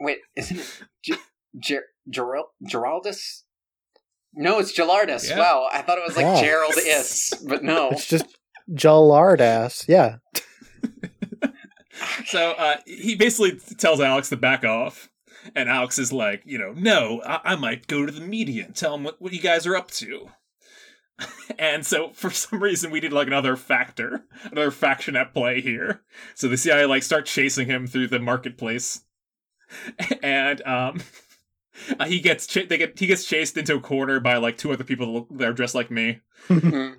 Speaker 2: Wait, isn't it. G- Ger- Geral- Geraldus? No, it's Gelardus.
Speaker 1: Yeah.
Speaker 2: Wow, I thought it was like
Speaker 3: Yeah.
Speaker 2: Gerald Is, but no.
Speaker 3: It's just Gelardass. Yeah.
Speaker 1: So uh, he basically tells Alex to back off, and Alex is like, you know, no, I, I might go to the media and tell them what, what you guys are up to. and so for some reason we need like another factor, another faction at play here. So the CIA like start chasing him through the marketplace, and um. Uh, he gets ch- they get he gets chased into a corner by like two other people that look- that are dressed like me.
Speaker 2: Mhm.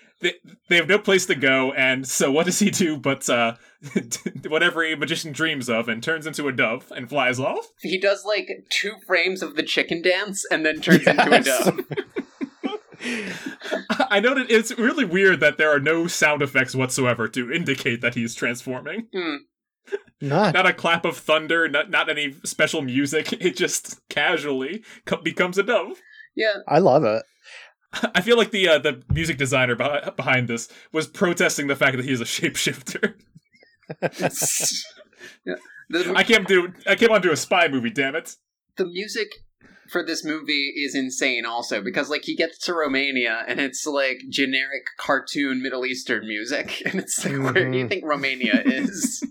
Speaker 1: they, they have no place to go, and so what does he do but uh, whatever a magician dreams of and turns into a dove and flies off?
Speaker 2: he does like two frames of the chicken dance and then turns into a dove.
Speaker 1: I noted it's really weird that there are no sound effects whatsoever to indicate that he's transforming.
Speaker 2: Hmm.
Speaker 3: Not.
Speaker 1: Not a clap of thunder, not, not any special music. It just casually co- becomes a dove.
Speaker 2: Yeah.
Speaker 3: I love it.
Speaker 1: I feel like the uh, the music designer beh- behind this was protesting the fact that he's a shapeshifter.
Speaker 2: yeah. The,
Speaker 1: I can't do I can't want to a spy movie, damn it.
Speaker 2: the music for this movie is insane also because like he gets to Romania and it's like generic cartoon Middle Eastern music and it's like where do you
Speaker 3: Mhm.
Speaker 2: think Romania is?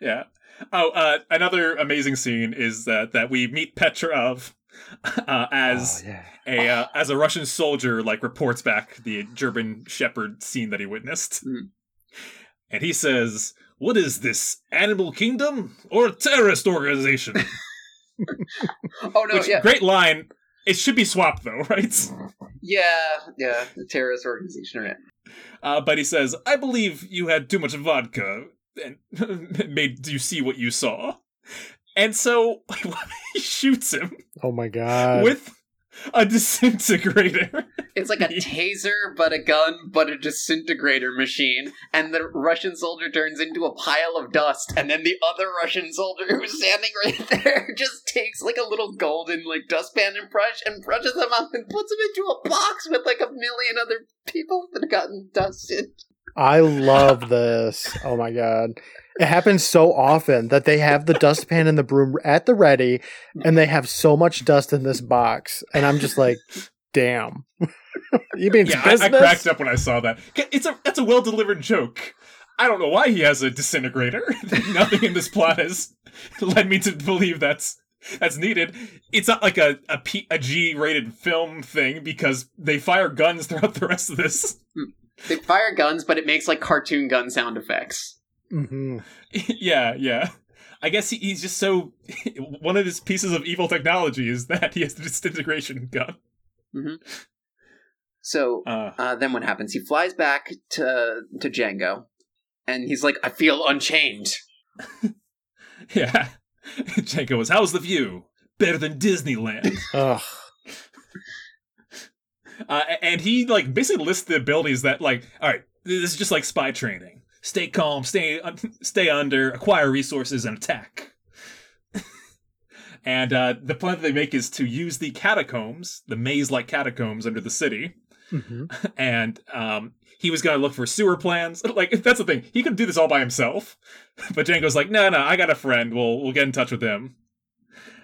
Speaker 1: Yeah. Oh, uh, another amazing scene is that that we meet Petrov uh, as
Speaker 3: Oh, yeah.
Speaker 1: a uh, as a Russian soldier like reports back the German shepherd scene that he witnessed,
Speaker 2: Hmm.
Speaker 1: and he says, What is this? Animal Kingdom or a terrorist organization?
Speaker 2: Oh no,
Speaker 1: Which
Speaker 2: yeah,
Speaker 1: great line. It should be swapped though, right?
Speaker 2: yeah, yeah. The terrorist organization in.
Speaker 1: Uh, but he says, "I believe you had too much vodka and made you see what you saw." And so he shoots him
Speaker 3: Oh my god.
Speaker 1: with a disintegrator.
Speaker 2: It's like a taser, but a gun, but a disintegrator machine. And the Russian soldier turns into a pile of dust. And then the other Russian soldier who's standing right there just takes like a little golden like dustpan and brush and brushes them up and puts them into a box with like a million other people that have gotten dusted.
Speaker 3: I love this. Oh my god. It happens so often that they have the dustpan and the broom at the ready and they have so much dust in this box. And I'm just like, damn. you mean
Speaker 1: yeah, I,
Speaker 3: business?
Speaker 1: I cracked up when I saw that. It's a that's a well delivered joke. I don't know why he has a disintegrator. Nothing in this plot has led me to believe that's that's needed. It's not like a a, P, a G rated film thing because they fire guns throughout the rest of this. Hmm.
Speaker 2: They fire guns, but it makes like cartoon gun sound effects.
Speaker 3: hmm
Speaker 1: yeah, yeah. I guess he, he's just so. One of his pieces of evil technology is that he has the disintegration gun.
Speaker 2: So
Speaker 1: Uh,
Speaker 2: uh, then what happens? He flies back to to Django, and he's like, "I feel unchained."
Speaker 1: yeah. Janko was, how's the view? Better than Disneyland.
Speaker 3: Ugh.
Speaker 1: Uh, and he like basically lists the abilities that like, all right, this is just like spy training. Stay calm, stay un- stay under, acquire resources, and attack. and uh, the plan that they make is to use the catacombs, the maze-like catacombs under the city,
Speaker 3: hmm
Speaker 1: and um, he was gonna look for sewer plans. Like that's the thing, he could do this all by himself, but Django's like, no, no, I got a friend. We'll we'll get in touch with him.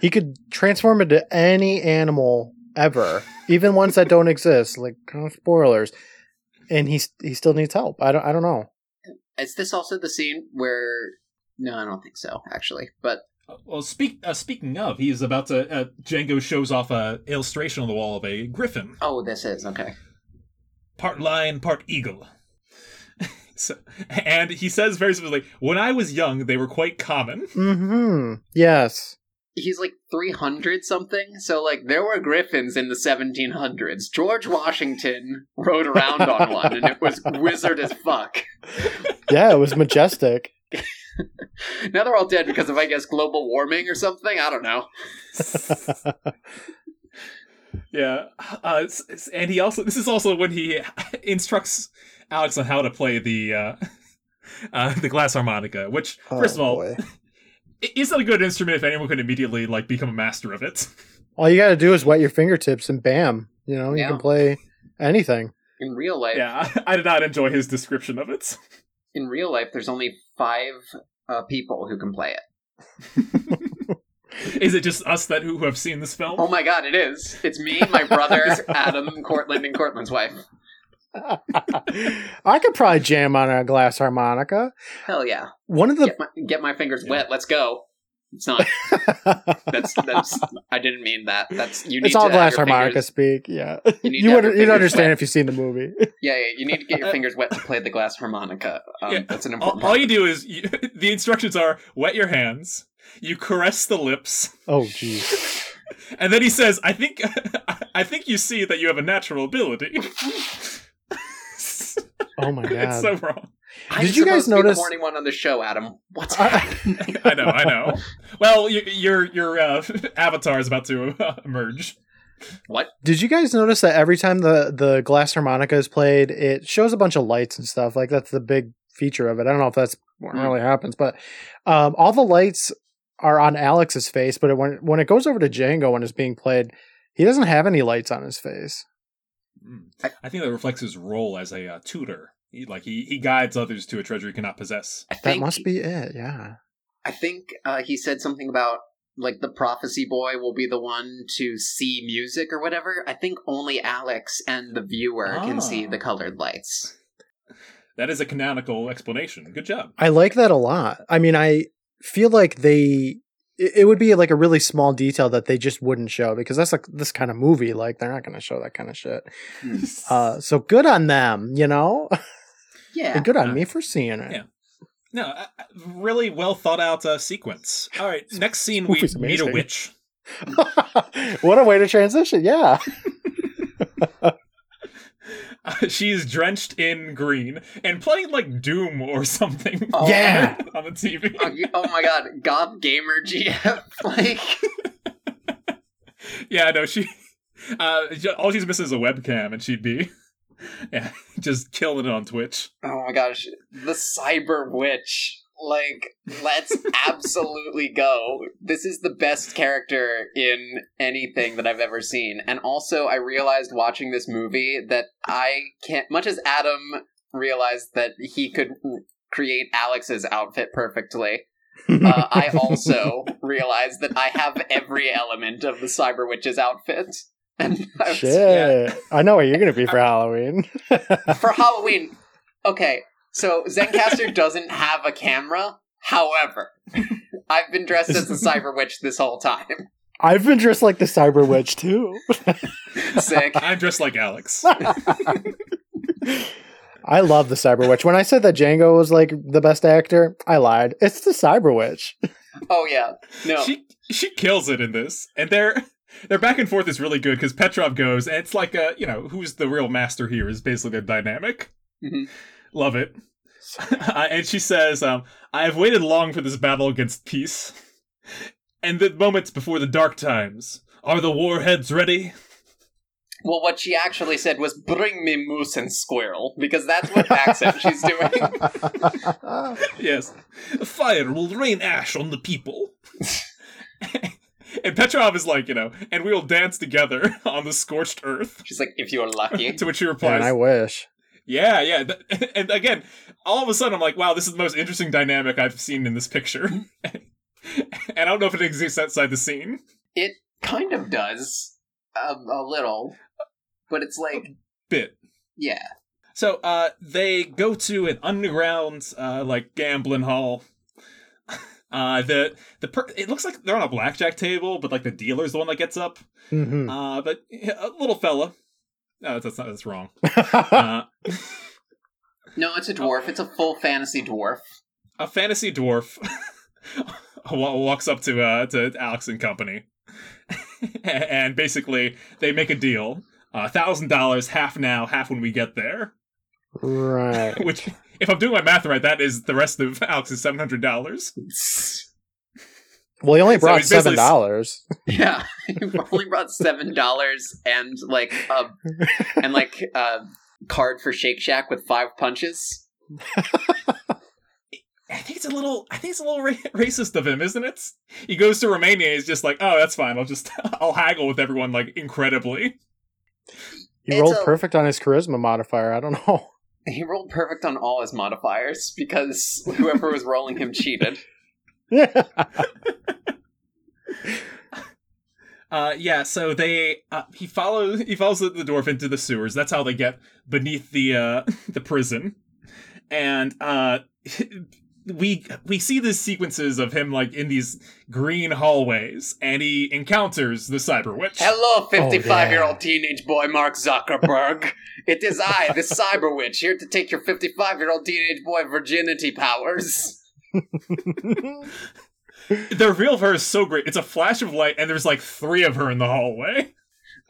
Speaker 3: He could transform into any animal ever, even ones that don't exist. Like kind of spoilers, and he he still needs help. I don't I don't know.
Speaker 2: Is this also the scene where? No, I don't think so. Actually, but
Speaker 1: Well, speak uh, speaking of, he is about to. Uh, Django shows off a illustration on the wall of a griffin,
Speaker 2: oh, this is okay.
Speaker 1: part lion, part eagle. so, and he says very specifically, "When I was young, they were quite common."
Speaker 3: Hmm. Yes.
Speaker 2: He's like three hundred something, so like there were griffins in the seventeen hundreds. George Washington rode around on one, and it was wizard as fuck.
Speaker 3: Yeah, it was majestic.
Speaker 2: Now they're all dead because of I guess global warming or something. I don't know.
Speaker 1: Yeah, uh, s- s- and he also this is also when he instructs Alex on how to play the uh, uh, the glass harmonica. Which, first of
Speaker 3: Oh,
Speaker 1: all,
Speaker 3: boy.
Speaker 1: I- isn't a good instrument if anyone could immediately like become a master of it.
Speaker 3: all you got to do is wet your fingertips and bam, you know, you
Speaker 2: Yeah.
Speaker 3: can play anything.
Speaker 2: In real life,
Speaker 1: yeah, I did not enjoy his description of it.
Speaker 2: in real life, there's only five uh, people who can play it.
Speaker 1: Is it just us that who, who have seen this film?
Speaker 2: Oh my god, it is. It's me, my brother, Adam, Courtland, and Courtland's wife.
Speaker 3: I could probably jam on a glass harmonica.
Speaker 2: Hell yeah.
Speaker 3: One of the
Speaker 2: Get my, get my fingers wet. Let's go. It's not. That's that's. I didn't mean that. That's you need.
Speaker 3: it's all
Speaker 2: to
Speaker 3: glass harmonica
Speaker 2: fingers-
Speaker 3: speak. Yeah,
Speaker 2: You
Speaker 3: you,
Speaker 2: need to have
Speaker 3: would
Speaker 2: your
Speaker 3: you'd understand
Speaker 2: wet.
Speaker 3: if you've seen the movie.
Speaker 2: Yeah, yeah. You need to get your fingers wet to play the glass harmonica. Um,
Speaker 1: Yeah.
Speaker 2: That's an
Speaker 1: all,
Speaker 2: important.
Speaker 1: all
Speaker 2: part.
Speaker 1: you do is you, the instructions are wet your hands, you caress the lips,
Speaker 3: Oh, jeez.
Speaker 1: and then he says, "I think, I think you see that you have a natural ability."
Speaker 3: Oh my god,
Speaker 1: it's
Speaker 3: god.
Speaker 1: so wrong.
Speaker 2: I'm
Speaker 3: Did you guys
Speaker 2: supposed to be the
Speaker 3: notice-
Speaker 2: horny one on the show, Adam? What's
Speaker 3: I-
Speaker 2: happening?
Speaker 1: I know, I know. Well, y- your your uh, avatar is about to uh, emerge.
Speaker 2: what?
Speaker 3: Did you guys notice that every time the the glass harmonica is played, it shows a bunch of lights and stuff? Like that's the big feature of it. I don't know if that's what
Speaker 2: Mm.
Speaker 3: really happens, but um, all the lights are on Alex's face. But when when it goes over to Django when it's being played, he doesn't have any lights on his face.
Speaker 1: Mm.
Speaker 2: I-
Speaker 1: I think that reflects his role as a uh, tutor. He, like he, he guides others to a treasure he cannot possess.
Speaker 2: I
Speaker 3: That
Speaker 2: think,
Speaker 3: must be it. Yeah.
Speaker 2: I think uh, he said something about like the prophecy boy will be the one to see music or whatever. I think only Alex and the viewer can see
Speaker 1: Ah.
Speaker 2: the colored lights.
Speaker 1: That is a canonical explanation. Good job.
Speaker 3: I like that a lot. I mean, I feel like they it it would be like a really small detail that they just wouldn't show because that's like this kind of movie. Like they're not going to show that kind of shit. Uh, so good on them, you know.
Speaker 2: Yeah.
Speaker 3: And good on
Speaker 1: Uh,
Speaker 3: me for seeing it.
Speaker 1: yeah. no, uh, really well thought out uh, sequence. All right, next scene we
Speaker 3: movie's
Speaker 1: meet a witch.
Speaker 3: what a way to transition. Yeah.
Speaker 1: She's drenched in green and playing like Doom or something.
Speaker 2: Oh,
Speaker 3: Yeah.
Speaker 1: on the TV.
Speaker 2: Oh, oh my god, God Gamer GF. Like,
Speaker 1: Yeah, no, she. Uh, all she's missing is a webcam, and she'd be, yeah, just killing it on Twitch.
Speaker 2: oh my gosh, the Cyber Witch. Like, let's absolutely go. This is the best character in anything that I've ever seen. And also, I realized watching this movie that I can't, much as Adam realized that he could create Alex's outfit perfectly, uh, I also realized that I have every element of the Cyber Witch's outfit. And I was-
Speaker 3: Shit. I know what you're going to be for Halloween.
Speaker 2: for Halloween, okay, so Zencastr doesn't have a camera. However, I've been dressed as the Cyber Witch this whole time.
Speaker 3: I've been dressed like the Cyber Witch too.
Speaker 2: Sick.
Speaker 1: I'm dressed like Alex.
Speaker 3: I love the Cyber Witch. When I said that Django was like the best actor, I lied. It's the Cyber Witch.
Speaker 2: Oh yeah, no.
Speaker 1: She she kills it in this, and their their back and forth is really good because Petrov goes, and it's like a you know who's the real master here is basically the dynamic.
Speaker 2: Mhm.
Speaker 1: Love it. Uh, and she says, um, "I have waited long for this battle against peace, and the moments before the dark times. Are the warheads ready?"
Speaker 2: Well, what she actually said was, "Bring me moose and squirrel," because that's what accent she's doing.
Speaker 1: Yes. Fire will rain ash on the people. and Petrov is like, you know, and we will dance together on the scorched earth.
Speaker 2: She's like, "If you're lucky."
Speaker 1: To which he
Speaker 3: Man,
Speaker 1: replies,
Speaker 3: I wish.
Speaker 1: Yeah, yeah. And again, all of a sudden, I'm like, wow, this is the most interesting dynamic I've seen in this picture. and I don't know if it exists outside the scene.
Speaker 2: It kind of does a, a little, but it's like,
Speaker 1: Bit.
Speaker 2: yeah,
Speaker 1: So, uh, they go to an underground, uh, like gambling hall. Uh, the the per- it looks like they're on a blackjack table, but like the dealer's the one that gets up.
Speaker 3: Mhm.
Speaker 1: Uh, but yeah, a little fella. No, that's not that's wrong. Uh,
Speaker 2: no, it's a dwarf. It's a full fantasy dwarf.
Speaker 1: a fantasy dwarf walks up to uh to Alex and company, and basically they make a deal: a thousand dollars, half now, half when we get there.
Speaker 3: right.
Speaker 1: Which, if I'm doing my math right, that is the rest of Alex's seven hundred dollars.
Speaker 3: Well, he only brought
Speaker 1: he's basically-
Speaker 3: seven dollars.
Speaker 2: Yeah, he only brought seven dollars and like a and like a card for Shake Shack with five punches.
Speaker 1: I think it's a little. I think it's a little ra- racist of him, isn't it? He goes to Romania. He's just like, oh, that's fine. I'll just I'll haggle with everyone like incredibly.
Speaker 3: He
Speaker 2: It's
Speaker 3: rolled
Speaker 2: a-
Speaker 3: perfect on his charisma modifier. I don't know.
Speaker 2: He rolled perfect on all his modifiers because whoever was rolling him cheated.
Speaker 1: Uh, yeah. So they uh, he follows he follows the, the dwarf into the sewers. That's how they get beneath the uh the prison, and uh. We we see the sequences of him like in these green hallways, and he encounters the cyber witch.
Speaker 2: Hello, 55 year
Speaker 3: yeah.
Speaker 2: old teenage boy Mark Zuckerberg. it is I, the Cyber Witch, here to take your 55 year old teenage boy virginity powers.
Speaker 1: The reveal of her is so great. It's a flash of light, and there's like three of her in the hallway.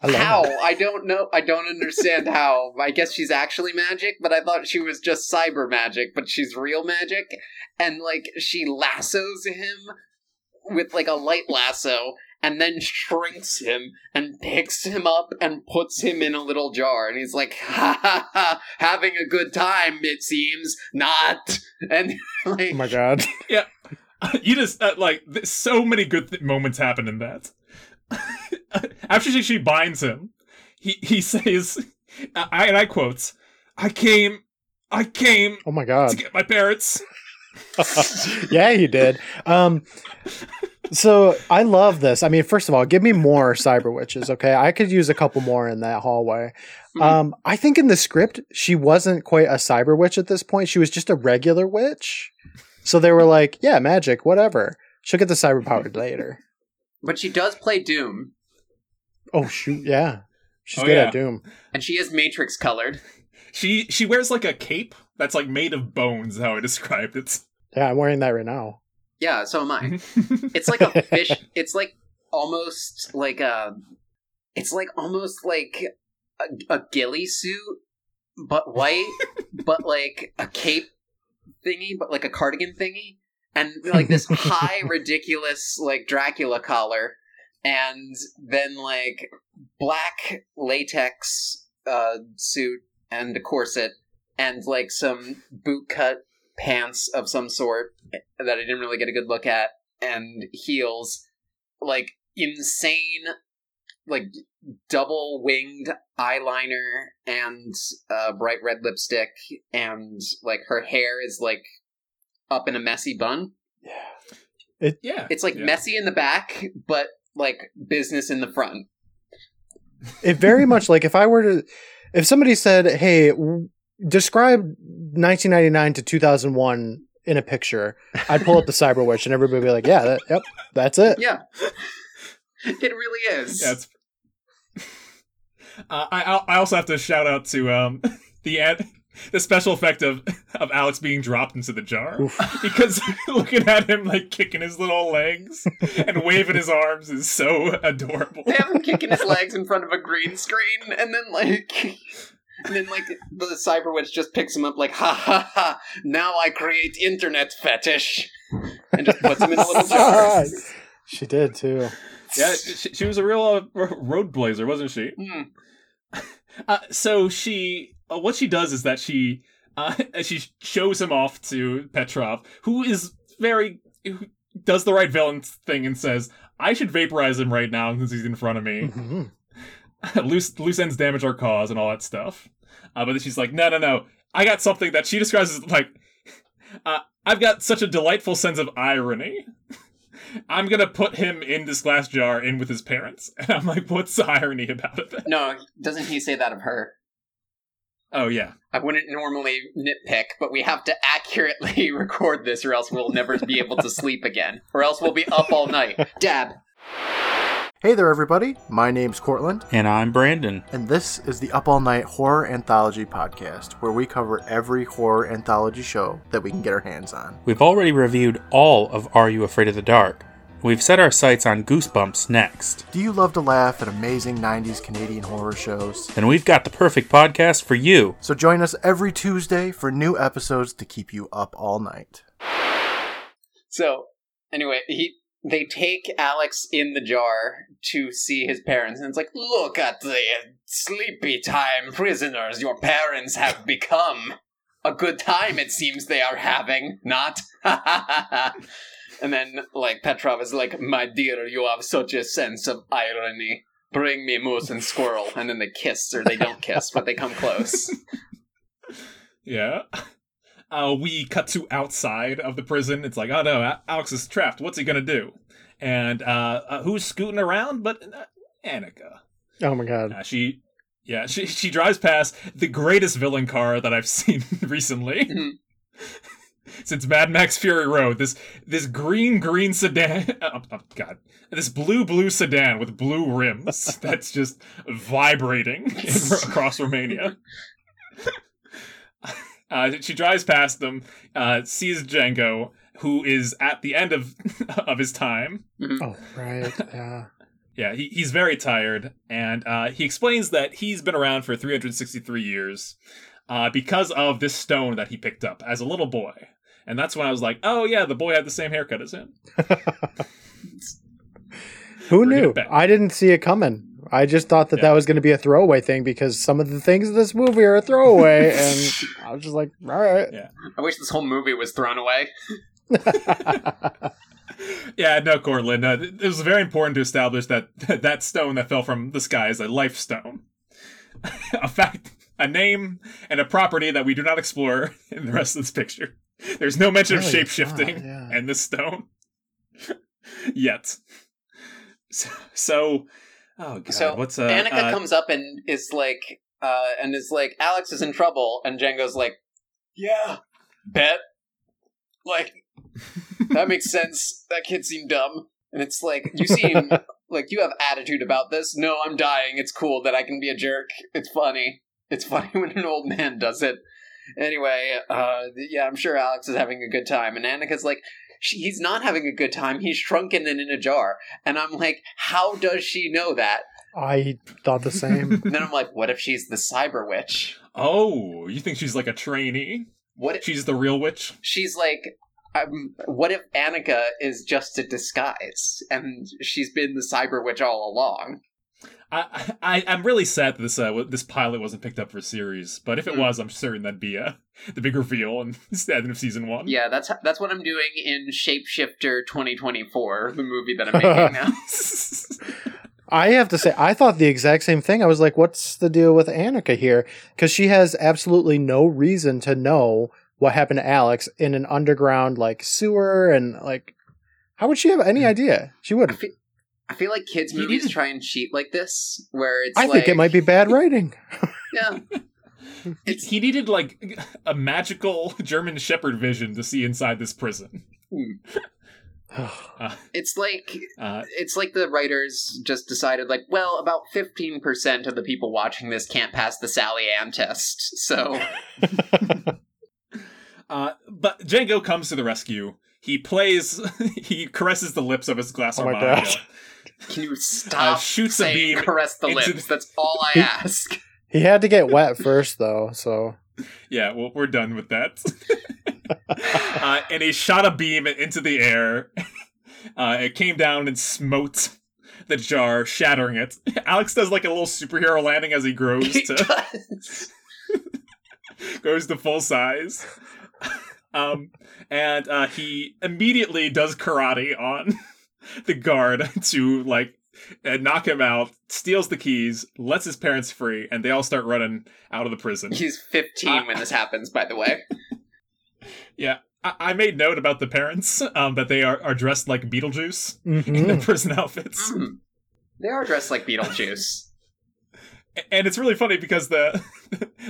Speaker 3: I love
Speaker 2: How?
Speaker 3: it.
Speaker 2: I don't know. I don't understand how. I guess she's actually magic, but I thought she was just cyber magic, but she's real magic. And, like, she lassos him with, like, a light lasso and then shrinks him and picks him up and puts him in a little jar. And he's like, ha ha ha, having a good time, it seems. Not. And, like,
Speaker 3: Oh my god. Yeah.
Speaker 1: You just uh, like th- so many good th- moments happen in that. After she, she binds him, he he says, I, and I quote, "I came, I came
Speaker 3: Oh my God.
Speaker 1: to get my parents."
Speaker 3: yeah, he did. Um, so I love this. I mean, first of all, give me more cyber witches. Okay, I could use a couple more in that hallway.
Speaker 2: Mhm.
Speaker 3: Um, I think in the script she wasn't quite a cyber witch at this point. She was just a regular witch. So they were like, "Yeah, magic, whatever." She'll get the cyber powered later.
Speaker 2: but she does play Doom,
Speaker 3: Oh shoot, yeah, she's
Speaker 1: Oh,
Speaker 3: good
Speaker 1: yeah.
Speaker 3: at Doom.
Speaker 2: and she is Matrix colored.
Speaker 1: She she wears like a cape that's like made of bones. How I described it.
Speaker 3: Yeah, I'm wearing that right now.
Speaker 2: Yeah, so am I. It's like a fish. It's like almost like a. It's like almost like a, a ghillie suit, but white, but like a cape thingy, but like a cardigan thingy, and like this high, ridiculous like Dracula collar, and then like black latex uh, suit and a corset, and like some bootcut pants of some sort that I didn't really get a good look at, and heels, like insane, like double winged eyeliner and uh, bright red lipstick, and like her hair is like up in a messy bun.
Speaker 1: yeah.
Speaker 2: It's like
Speaker 1: yeah.
Speaker 2: messy in the back, but like business in the front.
Speaker 3: It very much like if I were to, if somebody said, "Hey, w- describe 1999 to 2001 in a picture," I'd pull up the Cyber Witch, and everybody would be like, "Yeah, that, yep, that's it."
Speaker 2: Yeah, it really is.
Speaker 1: Yeah, it's... uh, I I also have to shout out to um the ad, the special effect of of Alex being dropped into the jar
Speaker 3: Oof.
Speaker 1: because looking at him like kicking his little legs and waving his arms is so adorable.
Speaker 2: They have him kicking his legs in front of a green screen, and then like, and then like the cyber witch just picks him up, like, ha ha ha! Now I create internet fetish, and just puts him in a little jar.
Speaker 3: she did too.
Speaker 1: Yeah, she, she was a real uh, road blazer, wasn't she?
Speaker 2: Hmm.
Speaker 1: Uh, so she, uh, what she does is that she, uh, she shows him off to Petrov, who is very, who does the right villain thing and says, "I should vaporize him right now since he's in front of me.
Speaker 3: Mhm.
Speaker 1: loose loose ends damage our cause and all that stuff." Uh, but then she's like, "No, no, no! I got something that she describes as like, uh, I've got such a delightful sense of irony." I'm gonna put him in this glass jar in with his parents. And I'm like, what's the irony about it?
Speaker 2: No, doesn't he say that of her?
Speaker 1: Oh yeah.
Speaker 2: I wouldn't normally nitpick, but we have to accurately record this, or else we'll never be able to sleep again, or else we'll be up all night. Dab.
Speaker 3: Hey there, everybody. My name's Courtland,
Speaker 5: And I'm Brandon.
Speaker 3: and this is the Up All Night Horror Anthology Podcast, where we cover every horror anthology show that we can get our hands on.
Speaker 5: We've already reviewed all of Are You Afraid of the Dark? We've set our sights on Goosebumps next.
Speaker 3: Do you love to laugh at amazing 90s Canadian horror shows?
Speaker 5: And we've got the perfect podcast for you.
Speaker 3: So join us every Tuesday for new episodes to keep you up all night.
Speaker 2: So, anyway, he they take Alex in the jar to see his parents, and it's like, look at the sleepy time prisoners your parents have become. A good time, it seems they are having, not? and then, like, Petrov is like, my dear, you have such a sense of irony. Bring me moose and squirrel. And then they kiss, or they don't kiss, but they come close.
Speaker 1: Yeah. Uh, we cut to outside of the prison. It's like, oh no, Alex is trapped. What's he gonna do? And uh, uh who's scooting around? But uh, Annika.
Speaker 3: Oh my god.
Speaker 1: Uh, she, yeah, she she drives past the greatest villain car that I've seen recently.
Speaker 2: Mhm.
Speaker 1: Since Mad Max Fury Road, this this green green sedan, oh, oh, God, this blue blue sedan with blue rims that's just vibrating in, across Romania. Uh, she drives past them, uh, sees Django, who is at the end of of his time.
Speaker 3: Oh, right. Yeah.
Speaker 1: Yeah, he, he's very tired, and uh, he explains that he's been around for 363 years uh, because of this stone that he picked up as a little boy. And that's when I was like, oh yeah, the boy had the same haircut as him.
Speaker 3: Who
Speaker 1: Bring
Speaker 3: knew? I didn't see it coming. I just thought that
Speaker 1: Yeah.
Speaker 3: that was going to be a throwaway thing because some of the things in this movie are a throwaway, and I was just like, all right. Yeah.
Speaker 2: I wish this whole movie was thrown away.
Speaker 1: Yeah, no, Courtland. Uh, it was very important to establish that that stone that fell from the sky is a life stone. a fact, a name, and a property that we do not explore in the rest of this picture. There's no mention of
Speaker 3: Really,
Speaker 1: shape shifting
Speaker 3: not, yeah.
Speaker 1: and this stone yet. So, so, oh god,
Speaker 2: So,
Speaker 1: what's uh,
Speaker 2: Annika
Speaker 1: uh,
Speaker 2: comes up and is like, uh, and is like, Alex is in trouble, and Django's like, yeah, bet, like, that makes sense. That kid seemed dumb, and it's like, you seem like you have attitude about this. No, I'm dying. It's cool that I can be a jerk. It's funny. It's funny when an old man does it. Anyway, uh, yeah, I'm sure Alex is having a good time, and Annika's like, he's not having a good time. He's shrunken and in a jar, and I'm like, how does she know that?
Speaker 3: I thought the same.
Speaker 2: And then I'm like, what if she's the cyber witch?
Speaker 1: Oh, you think she's like a trainee?
Speaker 2: What if
Speaker 1: She's the real witch?
Speaker 2: she's like? Um, what if Annika is just a disguise, and she's been the cyber witch all along?
Speaker 1: I, I I'm really sad that this uh, this pilot wasn't picked up for series, but if it
Speaker 2: Hmm.
Speaker 1: was, I'm certain that'd be uh, the big reveal in the end of season one.
Speaker 2: Yeah, that's that's what I'm doing in Shapeshifter 2024, the movie that I'm making now.
Speaker 3: I have to say, I thought the exact same thing. I was like, what's the deal with Annika here? Because she has absolutely no reason to know what happened to Alex in an underground like sewer and like how would she have any idea? She wouldn't.
Speaker 2: feel, I feel like kids'
Speaker 1: He
Speaker 2: movies
Speaker 1: needed-
Speaker 2: try and cheat like this, where it's
Speaker 3: I
Speaker 2: like,
Speaker 3: think it might be bad writing.
Speaker 2: yeah,
Speaker 1: He-
Speaker 2: It's-
Speaker 1: he needed like a magical German Shepherd vision to see inside this prison. Uh,
Speaker 2: it's like
Speaker 1: uh,
Speaker 2: it's like the writers just decided like, well, about 15% of the people watching this can't pass the Sally Ann test, so
Speaker 1: uh, but Django comes to the rescue. He plays. he caresses the lips of his glass
Speaker 3: Oh my gosh.
Speaker 2: Can you stop
Speaker 1: Uh, shoots a
Speaker 2: saying
Speaker 1: beam
Speaker 2: caress the
Speaker 1: into
Speaker 2: lips?
Speaker 1: the-
Speaker 2: That's all I ask.
Speaker 3: he had to get wet first, though. So
Speaker 1: Yeah, well, we're done with that. uh, and he shot a beam into the air. Uh, it came down and smote the jar, shattering it. Alex does like a little superhero landing as he grows
Speaker 2: He
Speaker 1: to
Speaker 2: does.
Speaker 1: goes to full size. Um, and uh, he immediately does karate on the guard to like uh, knock him out, steals the keys, lets his parents free, and they all start running out of the prison.
Speaker 2: He's 15 when this happens, by the way.
Speaker 1: Yeah, I, I made note about the parents um, that they are, are dressed like Beetlejuice in their prison outfits,
Speaker 2: Mm. They are dressed like Beetlejuice.
Speaker 1: And it's really funny because the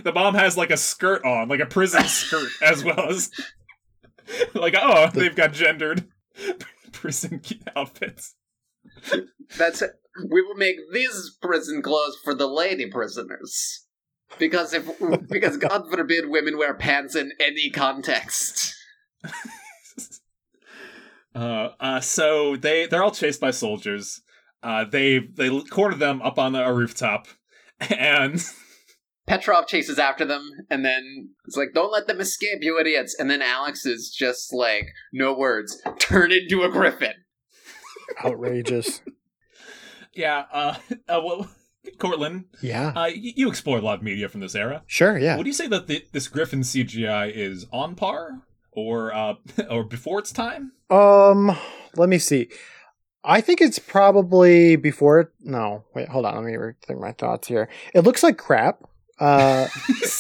Speaker 1: the mom has like a skirt on, like a prison skirt, as well as like oh they've got gendered prison outfits.
Speaker 2: That's it. We will make these prison clothes for the lady prisoners. Because if because God forbid women wear pants in any context.
Speaker 1: Uh, uh, so they they're all chased by soldiers. Uh, they they corner them up on a rooftop, and
Speaker 2: Petrov chases after them and then it's like, don't let them escape, you idiots. And then Alex is just like, no words, turn into a griffin.
Speaker 3: outrageous.
Speaker 1: yeah, uh, uh well, Courtland,
Speaker 3: Yeah,
Speaker 1: uh, y- you explored a lot of media from this era.
Speaker 3: sure. Yeah.
Speaker 1: Would you say that the, this Griffin CGI is on par or uh or before its time?
Speaker 3: Um, let me see. I think it's probably before. No, wait, hold on. Let me rethink my thoughts here. It looks like crap. Uh,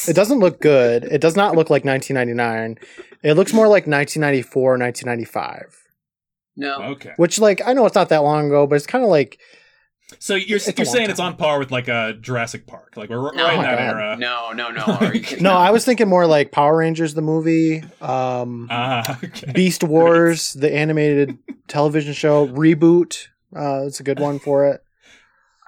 Speaker 3: it doesn't look good. It does not look like 1999. It looks more like 1994, 1995.
Speaker 2: No.
Speaker 1: okay.
Speaker 3: Which, like, I know it's not that long ago, but it's kind of like
Speaker 1: So you're
Speaker 3: It's
Speaker 1: you're
Speaker 3: long
Speaker 1: saying it's on par with like a Jurassic Park, like we're
Speaker 2: No.
Speaker 1: right in that
Speaker 3: God.
Speaker 1: era.
Speaker 2: No, no, no. Are you kidding?
Speaker 3: no. I was thinking more like Power Rangers the movie, um,
Speaker 1: Ah, okay.
Speaker 3: Beast Wars the animated television show reboot. Uh, it's a good one for it.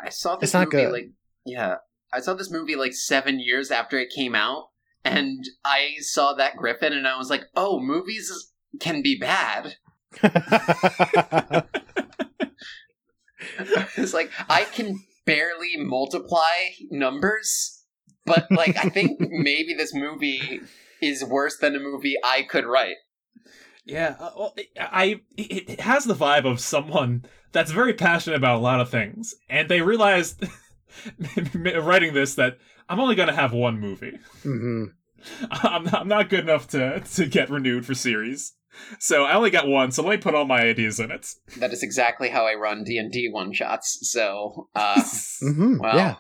Speaker 2: I saw this
Speaker 3: It's not
Speaker 2: movie
Speaker 3: good.
Speaker 2: like yeah, I saw this movie like seven years after it came out, and I saw that Griffin, and I was like, oh, movies can be bad. it's like I can barely multiply numbers, but like I think maybe this movie is worse than a movie I could write.
Speaker 1: Yeah, uh, well, I it it has the vibe of someone that's very passionate about a lot of things, and they realized writing this that I'm only going to have one movie.
Speaker 3: hmm
Speaker 1: I'm not, I'm not good enough to to get renewed for series, so I only got one. So let me put all my ideas in it.
Speaker 2: That is exactly how I run D and D one shots. So, uh,
Speaker 3: hmm
Speaker 2: well,
Speaker 3: Yeah.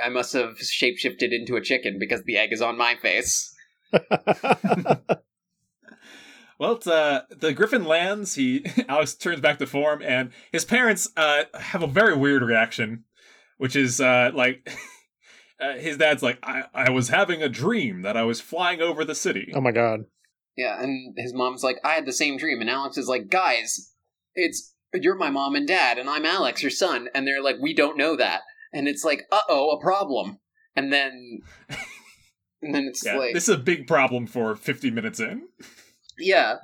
Speaker 2: I- I must have shapeshifted into a chicken because the egg is on my face.
Speaker 1: Well, it's, uh, the Griffin lands. He Alex turns back to form, and his parents uh, have a very weird reaction, which is uh, like uh, his dad's like, I-, "I was having a dream that I was flying over the city."
Speaker 3: oh my god.
Speaker 2: Yeah, and his mom's like, I had the same dream, and Alex is like, guys, it's you're my mom and dad, and I'm Alex, your son, and they're like, we don't know that, and it's like, uh oh, a problem, and then And then it's
Speaker 1: Yeah,
Speaker 2: like,
Speaker 1: this is a big problem for 50 minutes in.
Speaker 2: yeah,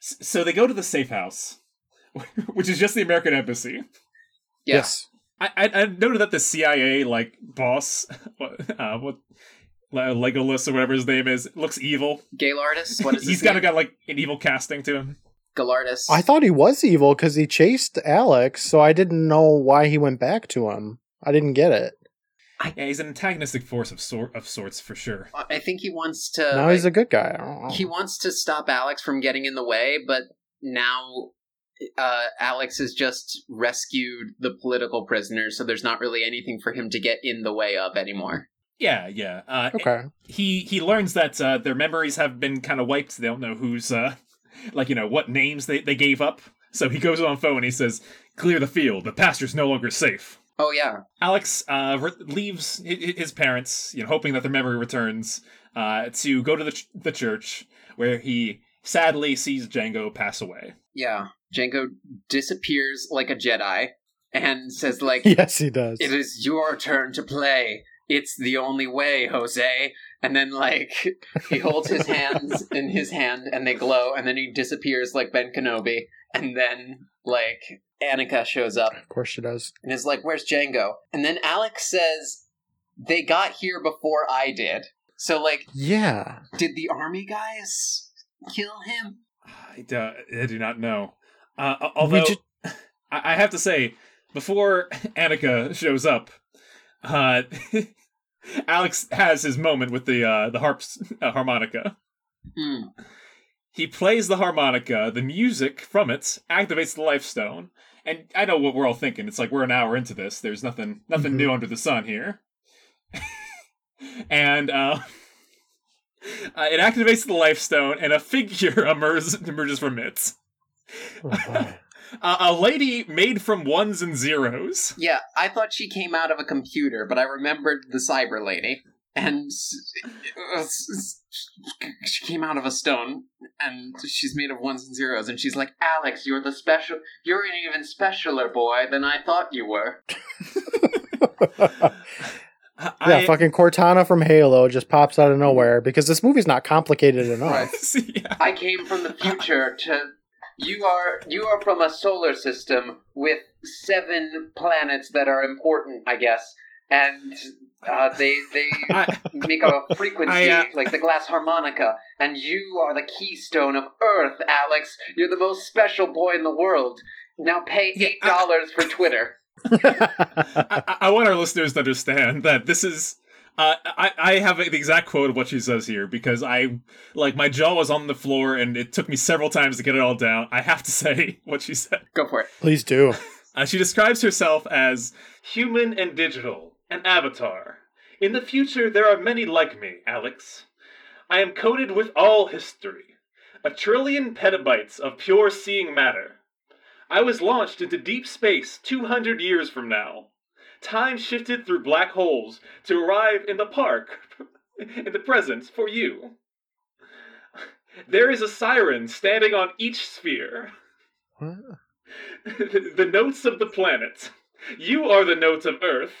Speaker 1: So they go to the safe house, which is just the American embassy.
Speaker 2: yeah.
Speaker 3: Yes.
Speaker 1: I, I, I noted that the CIA like boss, what- uh, what Le- Legolas or whatever his name is, looks evil.
Speaker 2: Galardus? What is
Speaker 1: He's
Speaker 2: his
Speaker 1: kind
Speaker 2: name?
Speaker 1: of got like an evil casting to him.
Speaker 2: Galardus.
Speaker 3: I thought he was evil because he chased Alex, so I didn't know why he went back to him. I didn't get it.
Speaker 1: Yeah, he's an antagonistic force of sort of sorts for sure.
Speaker 2: I think he wants to.
Speaker 3: now
Speaker 2: like,
Speaker 3: he's a good guy. I don't know.
Speaker 2: he wants to stop Alex from getting in the way, but now uh, Alex has just rescued the political prisoners, so there's not really anything for him to get in the way of anymore.
Speaker 1: Yeah, yeah. Uh,
Speaker 3: okay.
Speaker 1: he he learns that uh, their memories have been kind of wiped. They don't know who's uh, like you know what names they, they gave up. So he goes on phone and he says, "Clear the field. The pasture's no longer safe."
Speaker 2: Oh yeah,
Speaker 1: Alex uh, re- leaves hi- hi- his parents, you know, hoping that their memory returns, uh, to go to the ch- the church where he sadly sees Django pass away.
Speaker 2: yeah. Django disappears like a Jedi and says like,
Speaker 3: Yes, he does.
Speaker 2: "It is your turn to play. It's the only way, Jose." And then like he holds his hands in his hand and they glow, and then he disappears like Ben Kenobi. And then like Annika shows up
Speaker 3: Of course she does.
Speaker 2: and is like, "Where's Django?" And then Alex says, "They got here before I did." So like,
Speaker 3: Yeah.
Speaker 2: did the army guys kill him?
Speaker 1: I do, I do not know. Uh, although
Speaker 3: ju-
Speaker 1: I, I have to say, before Annika shows up, uh, Alex has his moment with the uh, the harps uh, harmonica.
Speaker 2: Hmm.
Speaker 1: He plays the harmonica. The music from it activates the life stone. And I know what we're all thinking. It's like we're an hour into this. There's nothing nothing
Speaker 3: Mhm.
Speaker 1: new under the sun here. and uh, uh, it activates the life stone, and a figure emerges emerges from it.
Speaker 3: Oh.
Speaker 1: Uh, a lady made from ones and zeros.
Speaker 2: Yeah, I thought she came out of a computer, but I remembered the cyber lady, and s- s- she came out of a stone, and she's made of ones and zeros, and she's like, "Alex, you're the special. You're an even specialer boy than I thought you were."
Speaker 3: Yeah,
Speaker 1: I-
Speaker 3: fucking Cortana from Halo just pops out of nowhere because this movie's not complicated enough.
Speaker 2: Right.
Speaker 1: yeah.
Speaker 2: I came from the future to. You are you are from a solar system with seven planets that are important, I guess, and uh, they they
Speaker 1: I,
Speaker 2: make a frequency
Speaker 1: I, uh,
Speaker 2: like the glass harmonica, and you are the keystone of Earth, Alex. You're the most special boy in the world. Now pay eight dollars for Twitter.
Speaker 1: I- I want our listeners to understand that this is. Uh, I, I have the exact quote of what she says here because I like my jaw was on the floor and it took me several times to get it all down. I have to say what she said.
Speaker 2: Go for it.
Speaker 3: Please do.
Speaker 1: Uh, she describes herself as human and digital, an avatar. In the future, there are many like me, Alex. I am coded with all history, a trillion petabytes of pure seeing matter. I was launched into deep space 200 years from now. Time shifted through black holes to arrive in the park, in the present, for you. There is a siren standing on each sphere.
Speaker 3: What?
Speaker 1: the notes of the planet. You are the notes of Earth.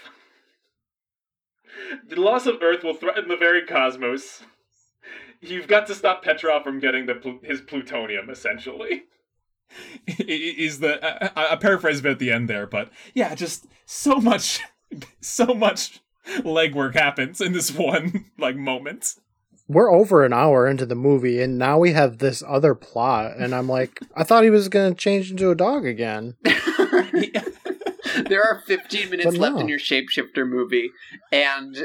Speaker 1: The loss of Earth will threaten the very cosmos. You've got to stop Petrov from getting the pl- his plutonium, essentially. I- I- Is the I, I I paraphrase a bit at the end there, but yeah, just so much, so much legwork happens in this one like moment.
Speaker 3: We're over an hour into the movie, and now we have this other plot, and I'm like, I thought he was gonna change into a dog again.
Speaker 2: there are 15 minutes
Speaker 3: But
Speaker 2: left in your shapeshifter movie and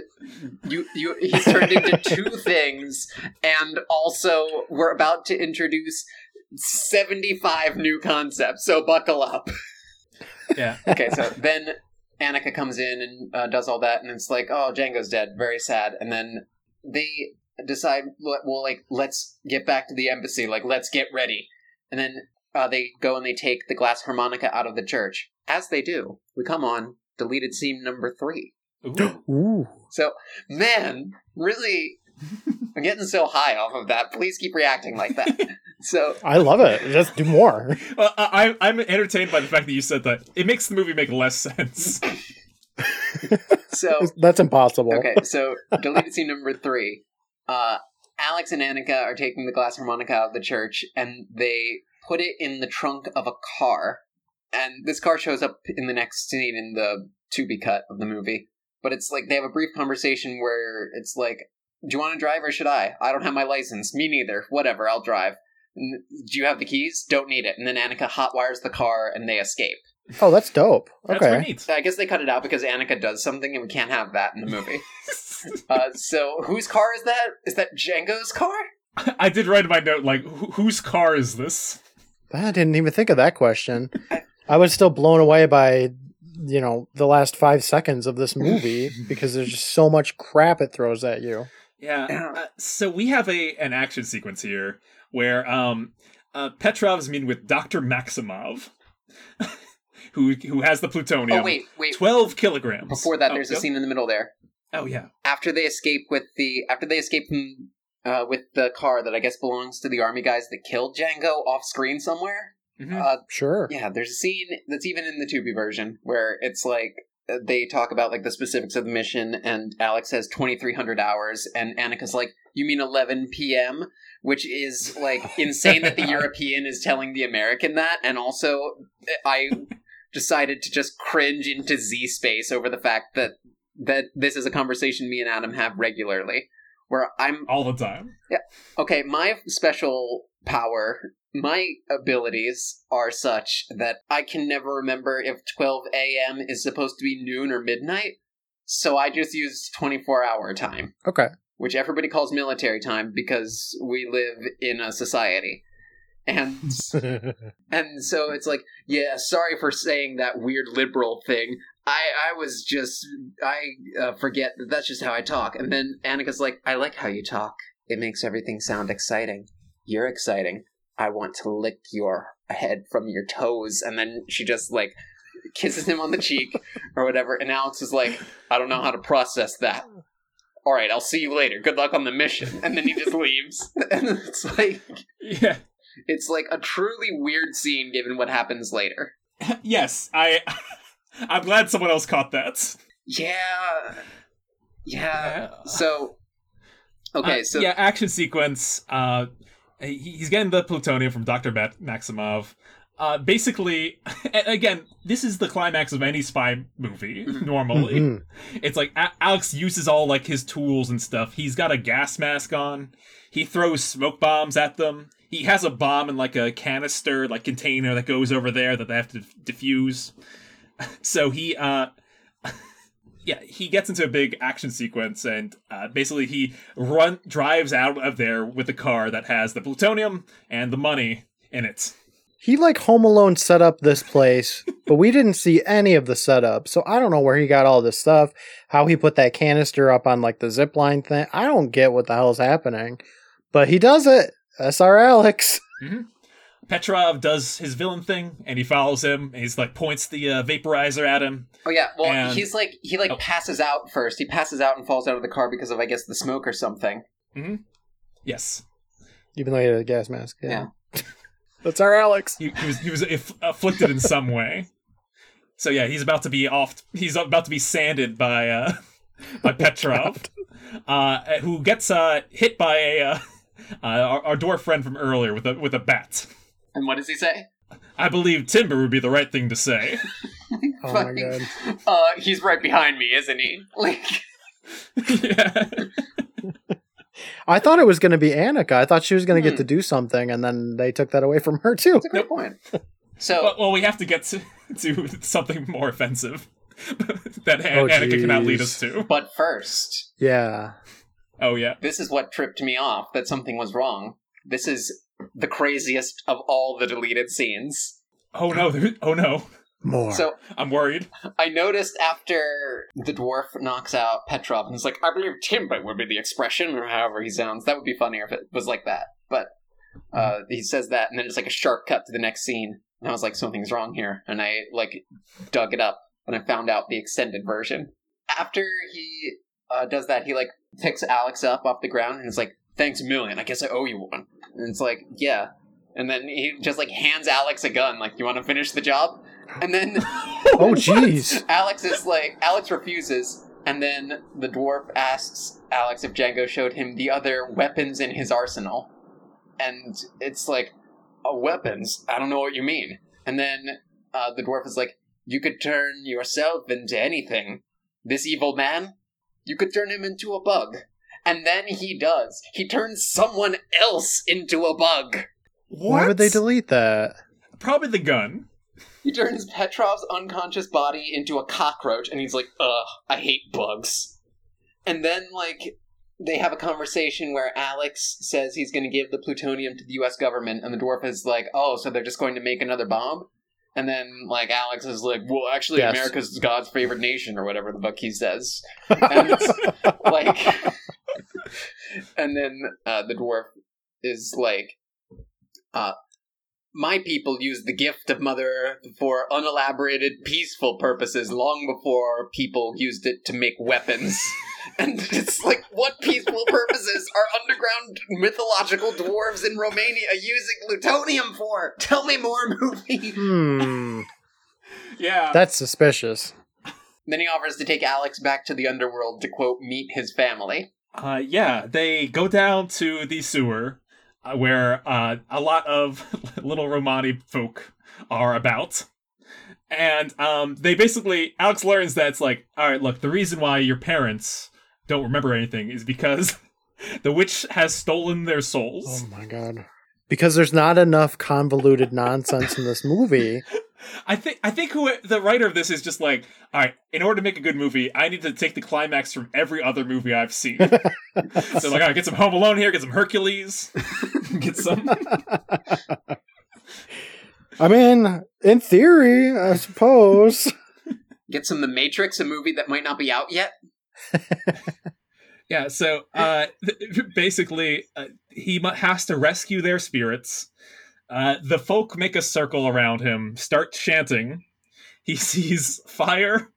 Speaker 2: you you he's turned into two things and also we're about to introduce 75 new concepts so buckle up
Speaker 1: Yeah,
Speaker 2: okay so then Annika comes in and uh, does all that and it's like oh Django's dead very sad and then they decide well like let's get back to the embassy like let's get ready and then uh, they go and they take the glass harmonica out of the church. As they do, we come on deleted scene number three.
Speaker 1: Ooh.
Speaker 3: Ooh.
Speaker 2: So, man, really, I'm getting so high off of that. Please keep reacting like that. So,
Speaker 3: I love it. Just do more.
Speaker 1: Well, I, I'm entertained by the fact that you said that. It makes the movie make less sense.
Speaker 2: so
Speaker 3: That's impossible.
Speaker 2: okay. So, deleted scene number three. uh, Alex and Annika are taking the glass harmonica out of the church, and they put it in the trunk of a car. And this car shows up in the next scene in the Tubi cut of the movie. But it's like they have a brief conversation where it's like, "Do you want to drive or should I? I don't have my license. Me neither. Whatever, I'll drive." "N- Do you have the keys? Don't need it. And then Annika hotwires the car, and they escape.
Speaker 3: Oh, that's dope. Okay.
Speaker 1: pretty neat.
Speaker 2: I guess they cut it out because Annika does something, and we can't have that in the movie. uh, so whose car is that? Is that Django's car?
Speaker 1: I did write in my note like, wh- whose car is this?
Speaker 3: I didn't even think of that question. I was still blown away by you know the last five seconds of this movie because there's just so much crap it throws at you.
Speaker 1: Yeah.
Speaker 2: Yeah.
Speaker 1: Uh, so we have a an action sequence here where um uh, Petrov's meeting with Doctor Maximov, who who has the plutonium.
Speaker 2: Oh wait, wait.
Speaker 1: twelve kilograms.
Speaker 2: Before that,
Speaker 1: Oh,
Speaker 2: there's a scene in the middle there.
Speaker 1: Oh yeah.
Speaker 2: After they escape with the after they escape from uh, with the car that I guess belongs to the army guys that killed Django off screen somewhere.
Speaker 1: Mhm.
Speaker 2: Uh,
Speaker 3: Sure.
Speaker 2: yeah, there's a scene that's even in the Tubi version where it's like uh, they talk about like the specifics of the mission, and Alex says 2,300 hours, and Annika's like, "You mean 11 p.m." Which is like insane that the European is telling the American that, and also I decided to just cringe into Z space over the fact that that this is a conversation me and Adam have regularly, where I'm
Speaker 1: All the time. Yeah.
Speaker 2: Okay, my special power, my abilities are such that I can never remember if 12 a.m. is supposed to be noon or midnight. So I just use 24 hour time,
Speaker 3: Okay.
Speaker 2: Which everybody calls military time because we live in a society. And and so it's like, yeah, sorry for saying that weird liberal thing. I I was just I uh, forget that that's just how I talk. And then Annika's like, I like how you talk. It makes everything sound exciting. You're exciting. I want to lick your head from your toes. And then she just like kisses him on the cheek or whatever. And Alex is like, I don't know how to process that. All right, I'll see you later. Good luck on the mission. And then he just leaves. And it's like
Speaker 1: Yeah.
Speaker 2: it's like a truly weird scene given what happens later.
Speaker 1: yes. I. I'm glad someone else caught that.
Speaker 2: Yeah. Yeah. So okay,
Speaker 1: Uh,
Speaker 2: so
Speaker 1: yeah, action sequence. Uh, he's getting the plutonium from Doctor Ma- Maximov. Uh, basically, again, this is the climax of any spy movie.
Speaker 2: Mhm.
Speaker 1: Normally,
Speaker 3: Mhm.
Speaker 1: it's like A- Alex uses all like his tools and stuff. He's got a gas mask on. He throws smoke bombs at them. He has a bomb in like a canister, like container that goes over there that they have to defuse. So he, uh, yeah, he gets into a big action sequence, and uh, basically he run drives out of there with a car that has the plutonium and the money in it.
Speaker 3: He like Home Alone set up this place, but we didn't see any of the setup. So I don't know where he got all this stuff, how he put that canister up on like the zip line thing. I don't get what the hell's happening. But he does it. SR Alex.
Speaker 1: Petrov does his villain thing, and he follows him. And he's like points the uh, vaporizer at him.
Speaker 2: Oh yeah, well
Speaker 1: And-
Speaker 2: he's like he like
Speaker 1: Oh.
Speaker 2: passes out first. He passes out and falls out of the car because of I guess the smoke or something. Mm-hmm.
Speaker 1: Yes,
Speaker 3: Even though he had a gas mask.
Speaker 2: Yeah.
Speaker 3: That's our Alex.
Speaker 1: he, he was he was aff- afflicted in some way. So yeah, he's about to be off. He's about to be sanded by uh, by Petrov, uh, who gets uh, hit by a uh, uh, our, our dwarf friend from earlier with a with a bat.
Speaker 2: And what does he say?
Speaker 1: I believe timber would be the right thing to say.
Speaker 3: Oh my god.
Speaker 2: Uh, he's right behind me, isn't he? Like,
Speaker 1: yeah.
Speaker 3: I thought it was going to be Annika. I thought she was going to
Speaker 2: Hmm.
Speaker 3: get to do something, and then they took that away from her too.
Speaker 2: that's a good point. So
Speaker 1: Well, well, we have to get to, to something more offensive that An-
Speaker 3: Oh,
Speaker 1: Annika cannot lead us to.
Speaker 2: but first,
Speaker 3: Yeah.
Speaker 1: Oh yeah.
Speaker 2: this is what tripped me off that something was wrong. This is the craziest of all the deleted scenes.
Speaker 1: Oh no. there- Oh no.
Speaker 3: More.
Speaker 2: So
Speaker 1: I'm worried.
Speaker 2: I noticed after the dwarf knocks out Petrov and is like, I believe timber would be the expression, or however he sounds. That would be funnier if it was like that. But uh, he says that, and then it's like a sharp cut to the next scene. And I was like, something's wrong here. And I like dug it up, and I found out the extended version. After he uh, does that, he like picks Alex up off the ground and is like, thanks a million. I guess I owe you one. And it's like, yeah. And then he just like hands Alex a gun, like, you want to finish the job? And then
Speaker 3: oh jeez.
Speaker 2: Alex is like, Alex refuses, And then the dwarf asks Alex if Django showed him the other weapons in his arsenal. And it's like, oh, weapons? I don't know what you mean. And then uh, the dwarf is like, you could turn yourself into anything. This evil man, you could turn him into a bug. And then he does. He turns someone else into a bug.
Speaker 3: Why would they delete that?
Speaker 1: Probably the gun.
Speaker 2: He turns Petrov's unconscious body into a cockroach, and he's like, ugh, I hate bugs. And then, like, they have a conversation where Alex says he's going to give the plutonium to the US government, and the dwarf is like, oh, so they're just going to make another bomb? And then, like, Alex is like, well, actually,
Speaker 3: Yes.
Speaker 2: America's God's favorite nation, or whatever the fuck he says. And like, and then uh, the dwarf is like, uh, my people used the gift of Mother Earth for unelaborated, peaceful purposes long before people used it to make weapons. and it's like, what peaceful purposes are underground mythological dwarves in Romania using plutonium for? Tell me more, movie.
Speaker 3: Hmm.
Speaker 1: Yeah.
Speaker 3: That's suspicious.
Speaker 2: then he offers to take Alex back to the underworld to, quote, meet his family.
Speaker 1: Uh, yeah, they go down to the sewer where uh, a lot of little Romani folk are about. And um, they basically, Alex learns that it's like, all right, look, the reason why your parents don't remember anything is because the witch has stolen their souls.
Speaker 3: Oh my god. Because there's not enough convoluted nonsense in this movie.
Speaker 1: I think I think who the writer of this is just like, all right, in order to make a good movie, I need to take the climax from every other movie I've seen. so like, all right, get some Home Alone here, get some Hercules, get some.
Speaker 3: I mean, in theory, I suppose.
Speaker 2: Get some The Matrix, a movie that might not be out yet.
Speaker 1: Yeah, so uh, th- basically, uh, he mu- has to rescue their spirits. Uh, the folk make a circle around him, start chanting. He sees fire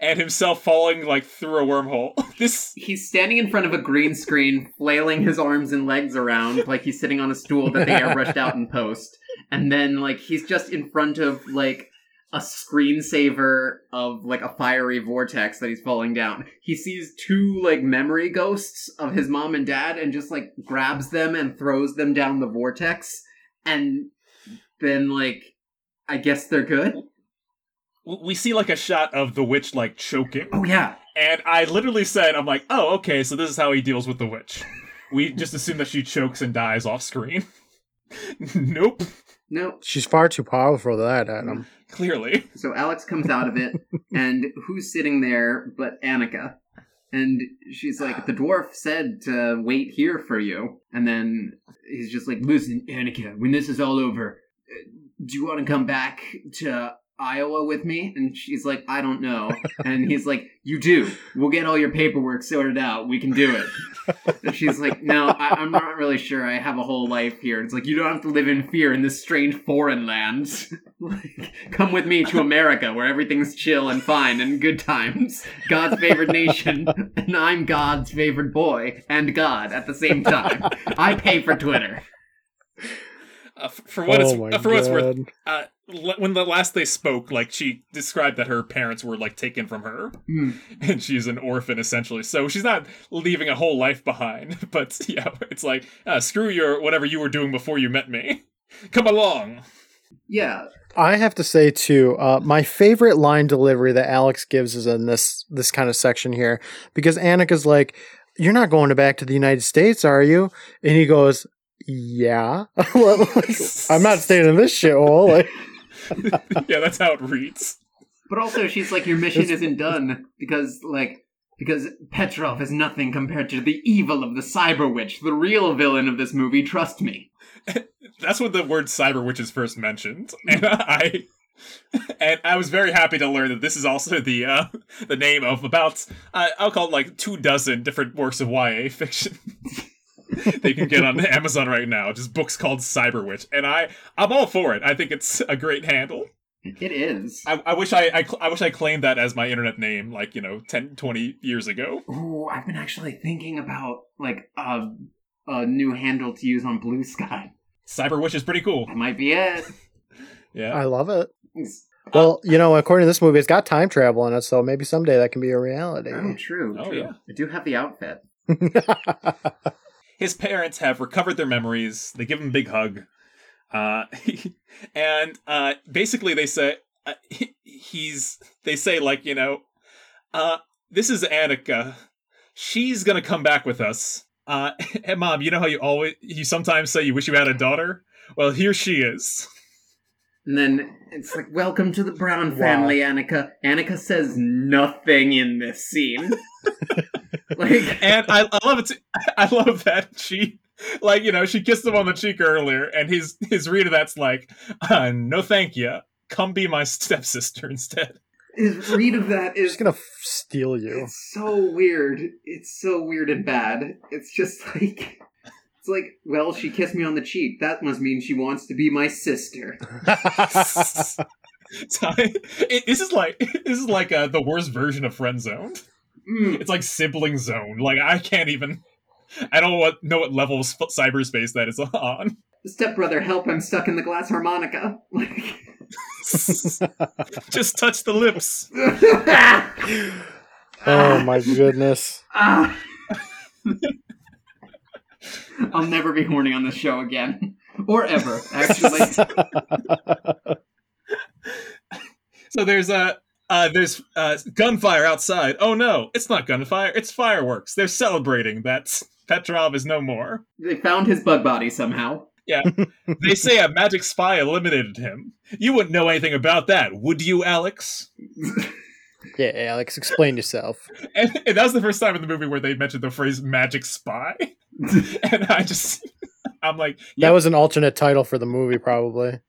Speaker 1: and himself falling like through a wormhole. This
Speaker 6: He's standing in front of a green screen, flailing his arms and legs around like he's sitting on a stool that they airbrushed out in post. And then, like, he's just in front of, like, a screensaver of, like, a fiery vortex that he's falling down. He sees two, like, memory ghosts of his mom and dad and just, like, grabs them and throws them down the vortex. And then, like, I guess they're good?
Speaker 1: we see like a shot of the witch like choking,
Speaker 6: Oh, yeah.
Speaker 1: and I literally said, "I'm like, oh, okay, so this is how he deals with the witch." We just assume that she chokes and dies off screen. nope,
Speaker 6: No,
Speaker 3: She's far too powerful for that, Adam.
Speaker 1: clearly.
Speaker 6: So Alex comes out of it, and who's sitting there but Annika? And she's like, the dwarf said to wait here for you. And then he's just like, listen, Annika, when this is all over, uh, do you want to come back to Iowa with me? And she's like, I don't know. And he's like, you do. We'll get all your paperwork sorted out. We can do it. And she's like, no, I, I'm not really sure. I have a whole life here. It's like, you don't have to live in fear in this strange foreign land. like, come with me to America where everything's chill and fine and good times. God's favorite nation. And I'm God's favorite boy and God at the same time. I pay for Twitter.
Speaker 1: Uh, for what
Speaker 3: oh
Speaker 1: it's uh, for what it's worth, uh, l- when the last they spoke, like she described that her parents were like taken from her,
Speaker 6: Hmm.
Speaker 1: and she's an orphan essentially. So she's not leaving a whole life behind. But yeah, it's like uh, screw your whatever you were doing before you met me. Come along.
Speaker 6: Yeah.
Speaker 3: I have to say too, uh, my favorite line delivery that Alex gives is in this this kind of section here because Annika's like, "You're not going back to the United States, are you?" And he goes, "Yeah, Like, I'm not staying in this shithole." Like,
Speaker 1: yeah, that's how it reads.
Speaker 6: But also, she's like, your mission isn't done because, like, because Petrov is nothing compared to the evil of the Cyber Witch, the real villain of this movie. Trust me.
Speaker 1: That's when the word cyber witch is first mentioned, and I and I was very happy to learn that this is also the uh, the name of about uh, I'll call it like two dozen different works of YA fiction. They can get on Amazon right now, just books called Cyber Witch, and I I'm all for it. I think it's a great handle.
Speaker 6: It is.
Speaker 1: I, I wish I, I cl- I wish I claimed that as my internet name like you know 10 20 years ago.
Speaker 6: Ooh, I've been actually thinking about like a a new handle to use on Bluesky.
Speaker 1: Cyber Witch is pretty cool.
Speaker 6: That might be it.
Speaker 1: Yeah.
Speaker 3: I love it. Well, uh, you know, according to this movie, it's got time travel in it, so maybe someday that can be a reality.
Speaker 2: Oh, true.
Speaker 1: Oh,
Speaker 2: true.
Speaker 1: yeah.
Speaker 2: I do have the outfit.
Speaker 1: his parents have recovered their memories. They give him a big hug, uh, and uh, basically they say uh, he's. They say like you know, uh, this is Annika. She's gonna come back with us. Uh, and mom, you know how you always you sometimes say you wish you had a daughter. Well, here she is.
Speaker 2: And then it's like, "Welcome to the Brown
Speaker 3: Wow.
Speaker 2: family, Annika." Annika says nothing in this scene. like,
Speaker 1: and I, I love it. Too. I love that she, like, you know, she kissed him on the cheek earlier, and his his read of that's like, uh, "No, thank you. Come be my stepsister instead."
Speaker 2: his read of that
Speaker 3: She's
Speaker 2: is
Speaker 3: gonna f- steal you.
Speaker 2: It's so weird. It's so weird and bad. It's just like it's like, well, she kissed me on the cheek. That must mean she wants to be my sister.
Speaker 1: It, this is like this is like uh, the worst version of friend zone.
Speaker 2: Mm.
Speaker 1: It's like sibling zone. Like I can't even. I don't what, know what level of cyberspace that is on.
Speaker 2: Stepbrother, help! I'm stuck in the glass harmonica.
Speaker 1: Just touch the lips.
Speaker 3: oh my goodness.
Speaker 2: Ah. I'll never be horny on this show again, or ever. Actually,
Speaker 1: So there's a uh, there's uh, gunfire outside. Oh no, it's not gunfire. It's fireworks. They're celebrating that Petrov is no more.
Speaker 2: they found his bug body somehow. Yeah.
Speaker 1: they say a magic spy eliminated him. You wouldn't know anything about that, would you, Alex?
Speaker 3: Yeah, Alex, explain yourself.
Speaker 1: And, and that was the first time in the movie where they mentioned the phrase "magic spy," and I just, I'm like,
Speaker 3: That was an alternate title for the movie, probably.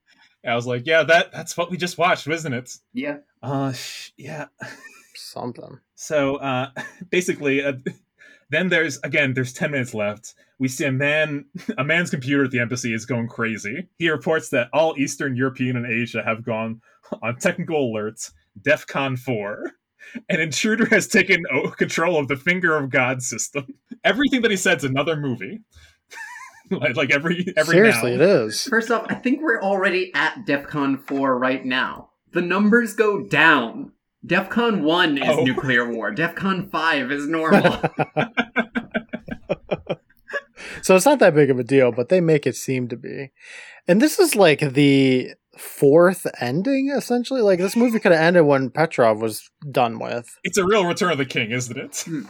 Speaker 1: I was like, yeah, that that's what we just watched, wasn't it?
Speaker 2: Yeah.
Speaker 1: Uh, sh- yeah.
Speaker 3: Something.
Speaker 1: So uh, basically, uh, then there's again there's ten minutes left. We see a man, a man's computer at the embassy is going crazy. He reports that all Eastern European and Asia have gone on technical alerts, DEFCON four. An intruder has taken control of the Finger of God system. Everything that he said's another movie. like, like every every
Speaker 3: Seriously,
Speaker 1: now.
Speaker 3: it is.
Speaker 2: First off, I think we're already at DEFCON 4 right now. The numbers go down. DEFCON 1 is
Speaker 1: Oh.
Speaker 2: nuclear war. DEFCON 5 is normal.
Speaker 3: So it's not that big of a deal, but they make it seem to be. And this is like the fourth ending, essentially. Like this movie could have ended when Petrov was done with.
Speaker 1: It's a real Return of the King, isn't it? Hmm.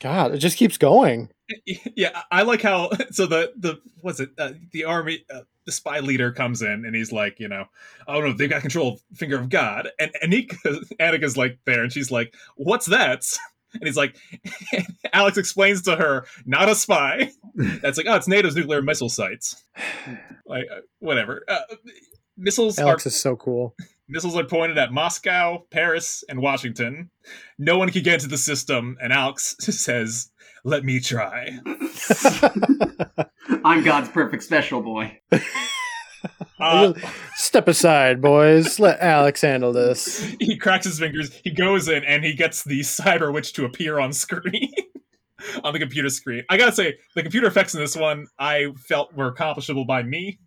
Speaker 3: God, it just keeps going.
Speaker 1: yeah i like how so the the what's it uh, the army uh, the spy leader comes in and he's like you know oh no they've got control of finger of god. And Annika, annika's like there and she's like what's that? And he's like alex explains to her not a spy. That's like oh it's nato's nuclear missile sites. Like uh, whatever. Uh, missiles
Speaker 3: Alex
Speaker 1: are
Speaker 3: is so cool.
Speaker 1: missiles are pointed at moscow paris and washington. No one can get into the system. And alex says let me try
Speaker 2: I'm God's perfect special boy.
Speaker 1: uh,
Speaker 3: Step aside, boys. Let Alex handle this.
Speaker 1: he cracks his fingers, he goes in, and he gets the cyber witch to appear on screen. on the computer screen. I gotta say, the computer effects in this one I felt were accomplishable by me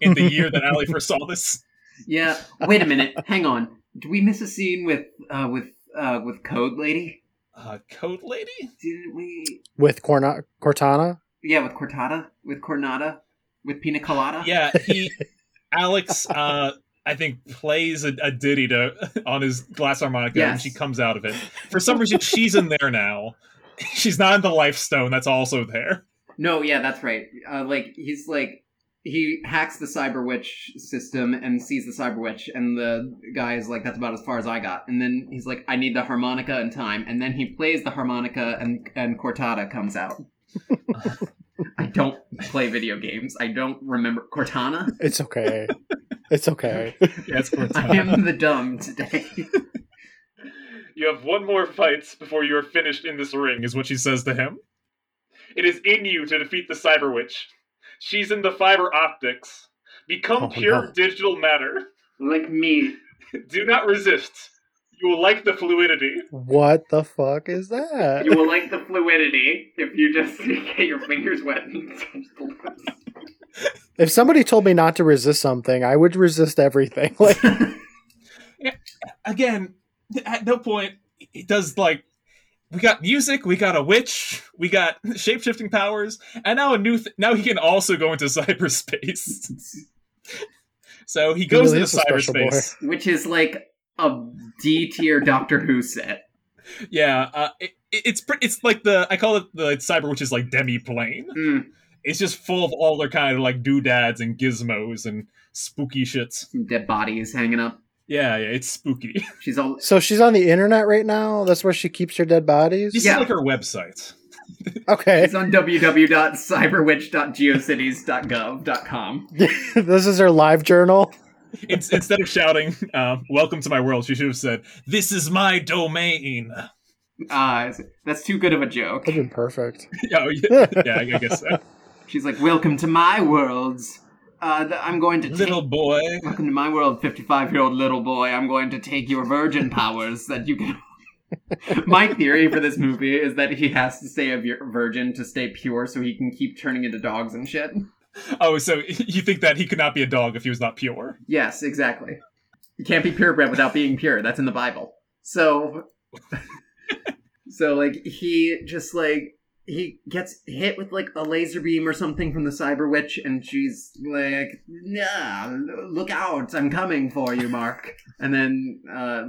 Speaker 1: in the year that Ali first saw this.
Speaker 2: Yeah. Wait a minute. Hang on. Do we miss a scene with uh with uh with Code Lady?
Speaker 1: Uh, Code Lady?
Speaker 2: Didn't we?
Speaker 3: With Corna- Cortana?
Speaker 2: Yeah, with Cortada, with Cornada, with Pina Colada.
Speaker 1: Yeah, he Alex uh I think plays a, a ditty to on his glass harmonica and she comes out of it. For some reason she's in there now. She's not in the life stone that's also there.
Speaker 2: No, yeah, that's right. Uh, like he's like he hacks the Cyber Witch system and sees the Cyber Witch, and the guy is like, "That's about as far as I got." And then he's like, "I need the harmonica in time," and then he plays the harmonica, and and Cortada comes out. I don't play video games. I don't remember Cortana.
Speaker 3: It's okay. it's okay.
Speaker 1: Yeah, it's
Speaker 2: I am the dumb today.
Speaker 1: You have one more fight before you are finished in this ring, is what she says to him. It is in you to defeat the Cyber Witch. She's in the fiber optics. Become
Speaker 3: Oh,
Speaker 1: pure
Speaker 3: no.
Speaker 1: digital matter.
Speaker 2: like me.
Speaker 1: Do not resist. You will like the fluidity.
Speaker 3: What the fuck is that?
Speaker 2: You will like the fluidity if you just get your fingers wet and touch the lips.
Speaker 3: If somebody told me not to resist something, I would resist everything. Like,
Speaker 1: again, at no point it does like we got music, we got a witch, we got shape shifting powers, and now a new th- now he can also go into cyberspace. so he goes
Speaker 3: really
Speaker 1: into
Speaker 3: is a special boy.
Speaker 1: cyberspace.
Speaker 2: Which is like a D tier Doctor Who set.
Speaker 1: Yeah, uh, it, it- it's pre- it's like the I call it the cyber, which is like demi plane.
Speaker 2: Mm,
Speaker 1: It's just full of all their kind of like doodads and gizmos and spooky shits.
Speaker 2: some dead bodies hanging up.
Speaker 1: Yeah, yeah, it's spooky.
Speaker 2: She's all
Speaker 3: So she's on the internet right now. That's where she keeps her dead bodies.
Speaker 1: This
Speaker 2: Yeah.
Speaker 1: is like her website.
Speaker 3: Okay,
Speaker 2: It's on www.cyberwitch.geocities.gov.com.
Speaker 3: this is her live journal.
Speaker 1: It's, instead of shouting um, "Welcome to my world," she should have said, "This is my domain."
Speaker 2: Uh, that's too good of a joke.
Speaker 3: That'd been perfect.
Speaker 1: oh, yeah, yeah, I guess so.
Speaker 2: She's like, "Welcome to my worlds. Uh, I'm going to
Speaker 1: Little
Speaker 2: take-
Speaker 1: boy.
Speaker 2: Welcome to my world, 55 year old little boy. I'm going to take your virgin powers that you can. my theory for this movie is that he has to stay a virgin to stay pure so he can keep turning into dogs and shit.
Speaker 1: Oh, so you think that he could not be a dog if he was not pure?
Speaker 2: Yes, exactly. You can't be purebred without being pure. That's in the Bible. So. so, like, he just, like. He gets hit with like a laser beam or something from the cyber witch, and she's like, "Nah, look out! I'm coming for you, Mark." And then uh,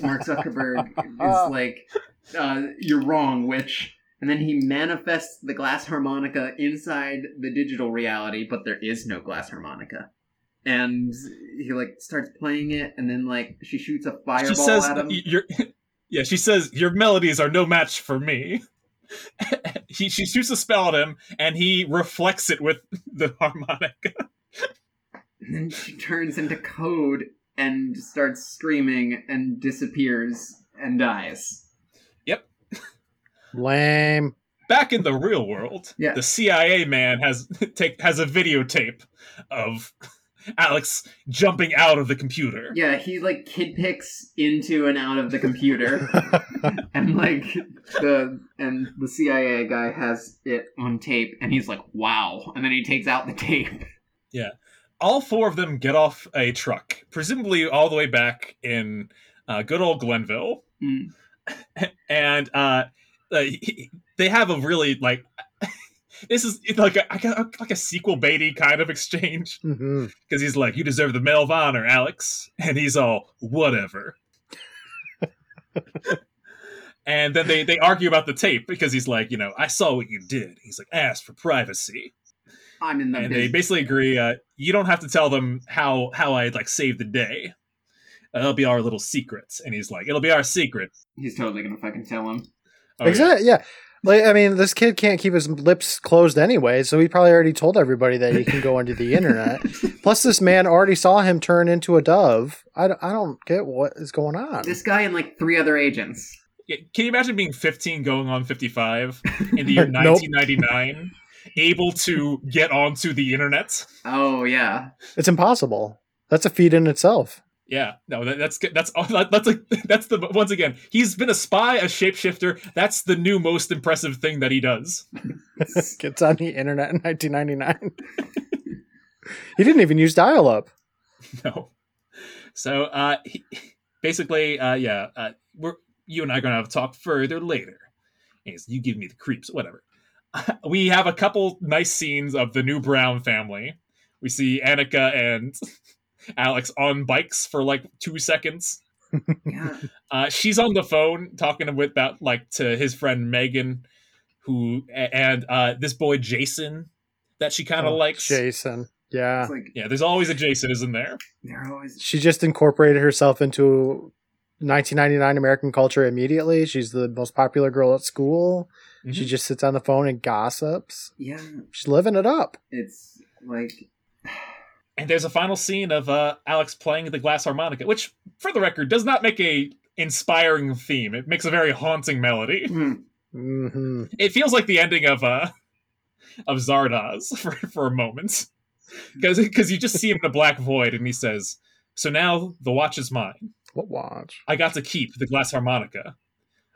Speaker 2: Mark Zuckerberg is like, uh, "You're wrong, witch." And then he manifests the glass harmonica inside the digital reality, but there is no glass harmonica. And he like starts playing it, and then like she shoots a fireball
Speaker 1: she says,
Speaker 2: at him.
Speaker 1: y- "Your yeah." She says, "Your melodies are no match for me." he she shoots a spell at him, and he reflects it with the harmonica.
Speaker 2: And then she turns into code and starts screaming and disappears and dies. Yep.
Speaker 3: Lame.
Speaker 1: Back in the real world,
Speaker 2: Yeah.
Speaker 1: the CIA man has take has a videotape of Alex jumping out of the computer.
Speaker 2: Yeah, he like kid picks into and out of the computer. and like the and the CIA guy has it on tape and he's like, "Wow." And then he takes out the tape.
Speaker 1: Yeah, all four of them get off a truck, presumably all the way back in uh, good old Glenville,
Speaker 2: Mm.
Speaker 1: and uh, uh, he- they have a really like this is it's like a like a sequel baity kind of exchange
Speaker 3: hmm
Speaker 1: because he's like, "You deserve the Medal of Honor, Alex," and he's all, "Whatever." and then they they argue about the tape because he's like, you know, I saw what you did. He's like, ask for privacy
Speaker 2: I'm in the
Speaker 1: and they basically agree uh, you don't have to tell them how how i like saved the day uh, it'll be our little secret and he's like it'll be our secret
Speaker 2: He's totally gonna fucking tell him.
Speaker 1: Oh, yeah.
Speaker 3: Exactly. Yeah. Like I mean, this kid can't keep his lips closed anyway, so he probably already told everybody that he can go onto the internet. Plus, this man already saw him turn into a dove. I don't, I don't get what is going on.
Speaker 2: This guy and like three other agents.
Speaker 1: Yeah, can you imagine being 15 going on 55 in the year
Speaker 3: Nope.
Speaker 1: 1999 able to get onto the internet
Speaker 2: Oh yeah.
Speaker 3: It's impossible. That's a feat in itself.
Speaker 1: Yeah no that, that's good that's that's like that's the once again he's been a spy a shapeshifter that's the new most impressive thing that he does
Speaker 3: Gets on the internet in 1999. he didn't even use dial-up.
Speaker 1: no. So uh he, basically uh yeah, uh we're you and I are gonna have a talk further later. He's, you give me the creeps, whatever. we have a couple nice scenes of the new Brown family. We see Annika and Alex on bikes for like two seconds.
Speaker 2: Yeah.
Speaker 1: Uh, she's on the phone talking with about like to his friend Megan, who and uh, this boy Jason that she kind of
Speaker 3: Oh,
Speaker 1: likes.
Speaker 3: Jason. Yeah.
Speaker 2: Like
Speaker 1: Yeah, there's always a Jason, isn't there?
Speaker 2: they're always
Speaker 3: She just incorporated herself into 1999 American culture immediately. She's the most popular girl at school. She
Speaker 1: Mhm.
Speaker 3: just sits on the phone and gossips.
Speaker 2: yeah.
Speaker 3: She's living it up.
Speaker 2: It's like
Speaker 1: And there's a final scene of uh, Alex playing the glass harmonica, which, for the record, does not make a inspiring theme. It makes a very haunting melody.
Speaker 2: hmm,
Speaker 3: hmm
Speaker 1: It feels like the ending of uh, of Zardoz for, for a moment, because you just see him in a black void, and he says, "So now the watch is mine.
Speaker 3: What watch?
Speaker 1: I got to keep the glass harmonica.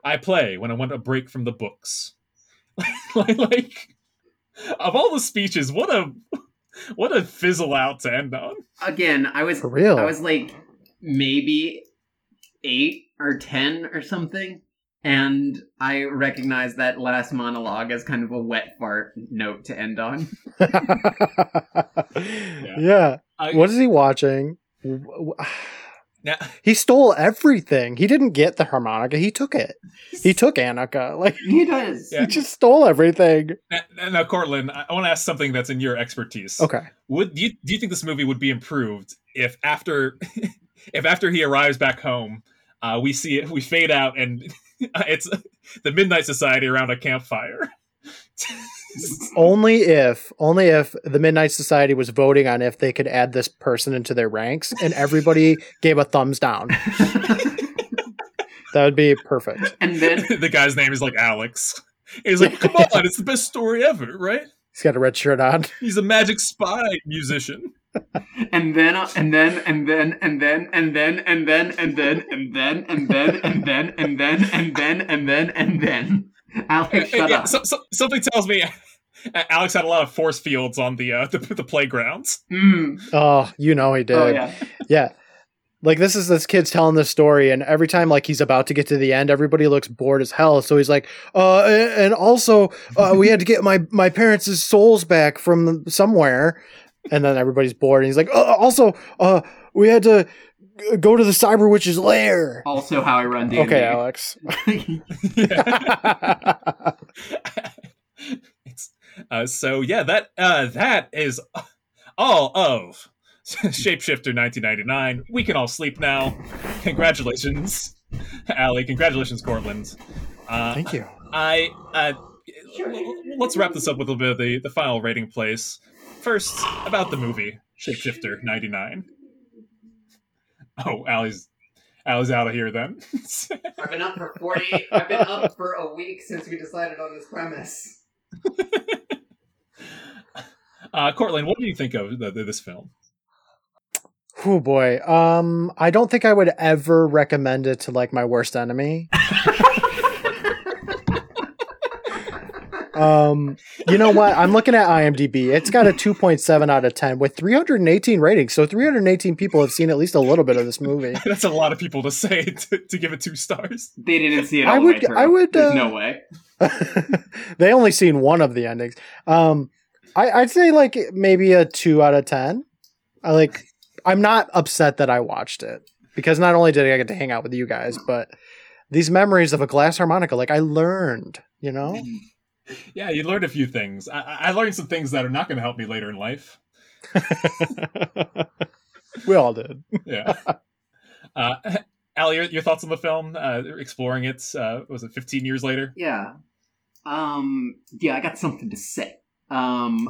Speaker 1: I play when I want a break from the books." like, like, of all the speeches, what a what a fizzle out to end on.
Speaker 2: again, I was
Speaker 3: For real.
Speaker 2: I was like maybe eight or ten or something. And I recognize that last monologue as kind of a wet fart note to end on.
Speaker 3: yeah.
Speaker 1: I,
Speaker 3: What is he watching? W- w-
Speaker 1: now,
Speaker 3: He stole everything. He didn't get the harmonica. He took it. He took Annika. Like
Speaker 2: He does.
Speaker 1: Yeah.
Speaker 3: he just stole everything.
Speaker 1: now, now, Courtland, I want to ask something that's in your expertise.
Speaker 3: Okay.
Speaker 1: Would do you do you think this movie would be improved if after if after he arrives back home, uh, we see it, we fade out and it's the Midnight Society around a campfire.
Speaker 3: Only if, only if the Midnight Society was voting on if they could add this person into their ranks, and everybody gave a thumbs down. That would be perfect.
Speaker 2: and then
Speaker 1: the guy's name is like Alex. He's like, come on, it's the best story ever, right?
Speaker 3: He's got a red shirt on.
Speaker 1: He's a magic spy musician.
Speaker 2: and then and then and then and then and then and then and then and then and then and then and then and then and then and then Alex, shut
Speaker 1: Yeah,
Speaker 2: up.
Speaker 1: so- so- something tells me Alex had a lot of force fields on the uh, the, the playgrounds.
Speaker 2: Mm.
Speaker 3: Oh, you know he did.
Speaker 2: Oh yeah.
Speaker 3: Yeah. Like this is this kid's telling this story, and every time like he's about to get to the end, everybody looks bored as hell. So he's like, "Uh, and also, uh, we had to get my my parents' souls back from somewhere," and then everybody's bored, and he's like, uh, "Also, uh, we had to g- go to the cyber witch's lair."
Speaker 2: Also, how I run D&D.
Speaker 3: Okay, Alex.
Speaker 1: It's- uh, so yeah, that uh, that is all of Shapeshifter 1999. We can all sleep now. Congratulations, Allie. Congratulations, Courtland. Uh,
Speaker 3: Thank you.
Speaker 1: I uh, let's wrap this up with a little bit of the, the final rating place. First, about the movie Shapeshifter '99. Oh, Allie's Allie's out of here then.
Speaker 2: I've been up for 40 I've been up for a week since we decided on this premise.
Speaker 1: uh, Courtland, what do you think of the, the, this film?
Speaker 3: Oh boy. Um, I don't think I would ever recommend it to like my worst enemy. Um, you know what? I'm looking at IMDb. It's got a 2.7 out of 10 with 318 ratings. So 318 people have seen at least a little bit of this movie.
Speaker 1: That's a lot of people to say to, to give it two stars.
Speaker 2: They didn't see it
Speaker 3: I would-
Speaker 2: the way.
Speaker 3: I would,
Speaker 2: There's
Speaker 3: uh,
Speaker 2: no way.
Speaker 3: they only seen one of the endings. Um, I, I'd say like maybe a two out of 10. I like, I'm not upset that I watched it because not only did I get to hang out with you guys, but these memories of a glass harmonica, like I learned, you know?
Speaker 1: Yeah, you learned a few things. I, I I learned some things that are not going to help me later in life.
Speaker 3: we all did.
Speaker 1: Yeah. uh, Allie, your, your thoughts on the film? Uh, exploring it. Uh, was it 15 years later?
Speaker 2: Yeah. Um. Yeah, I got something to say. Um.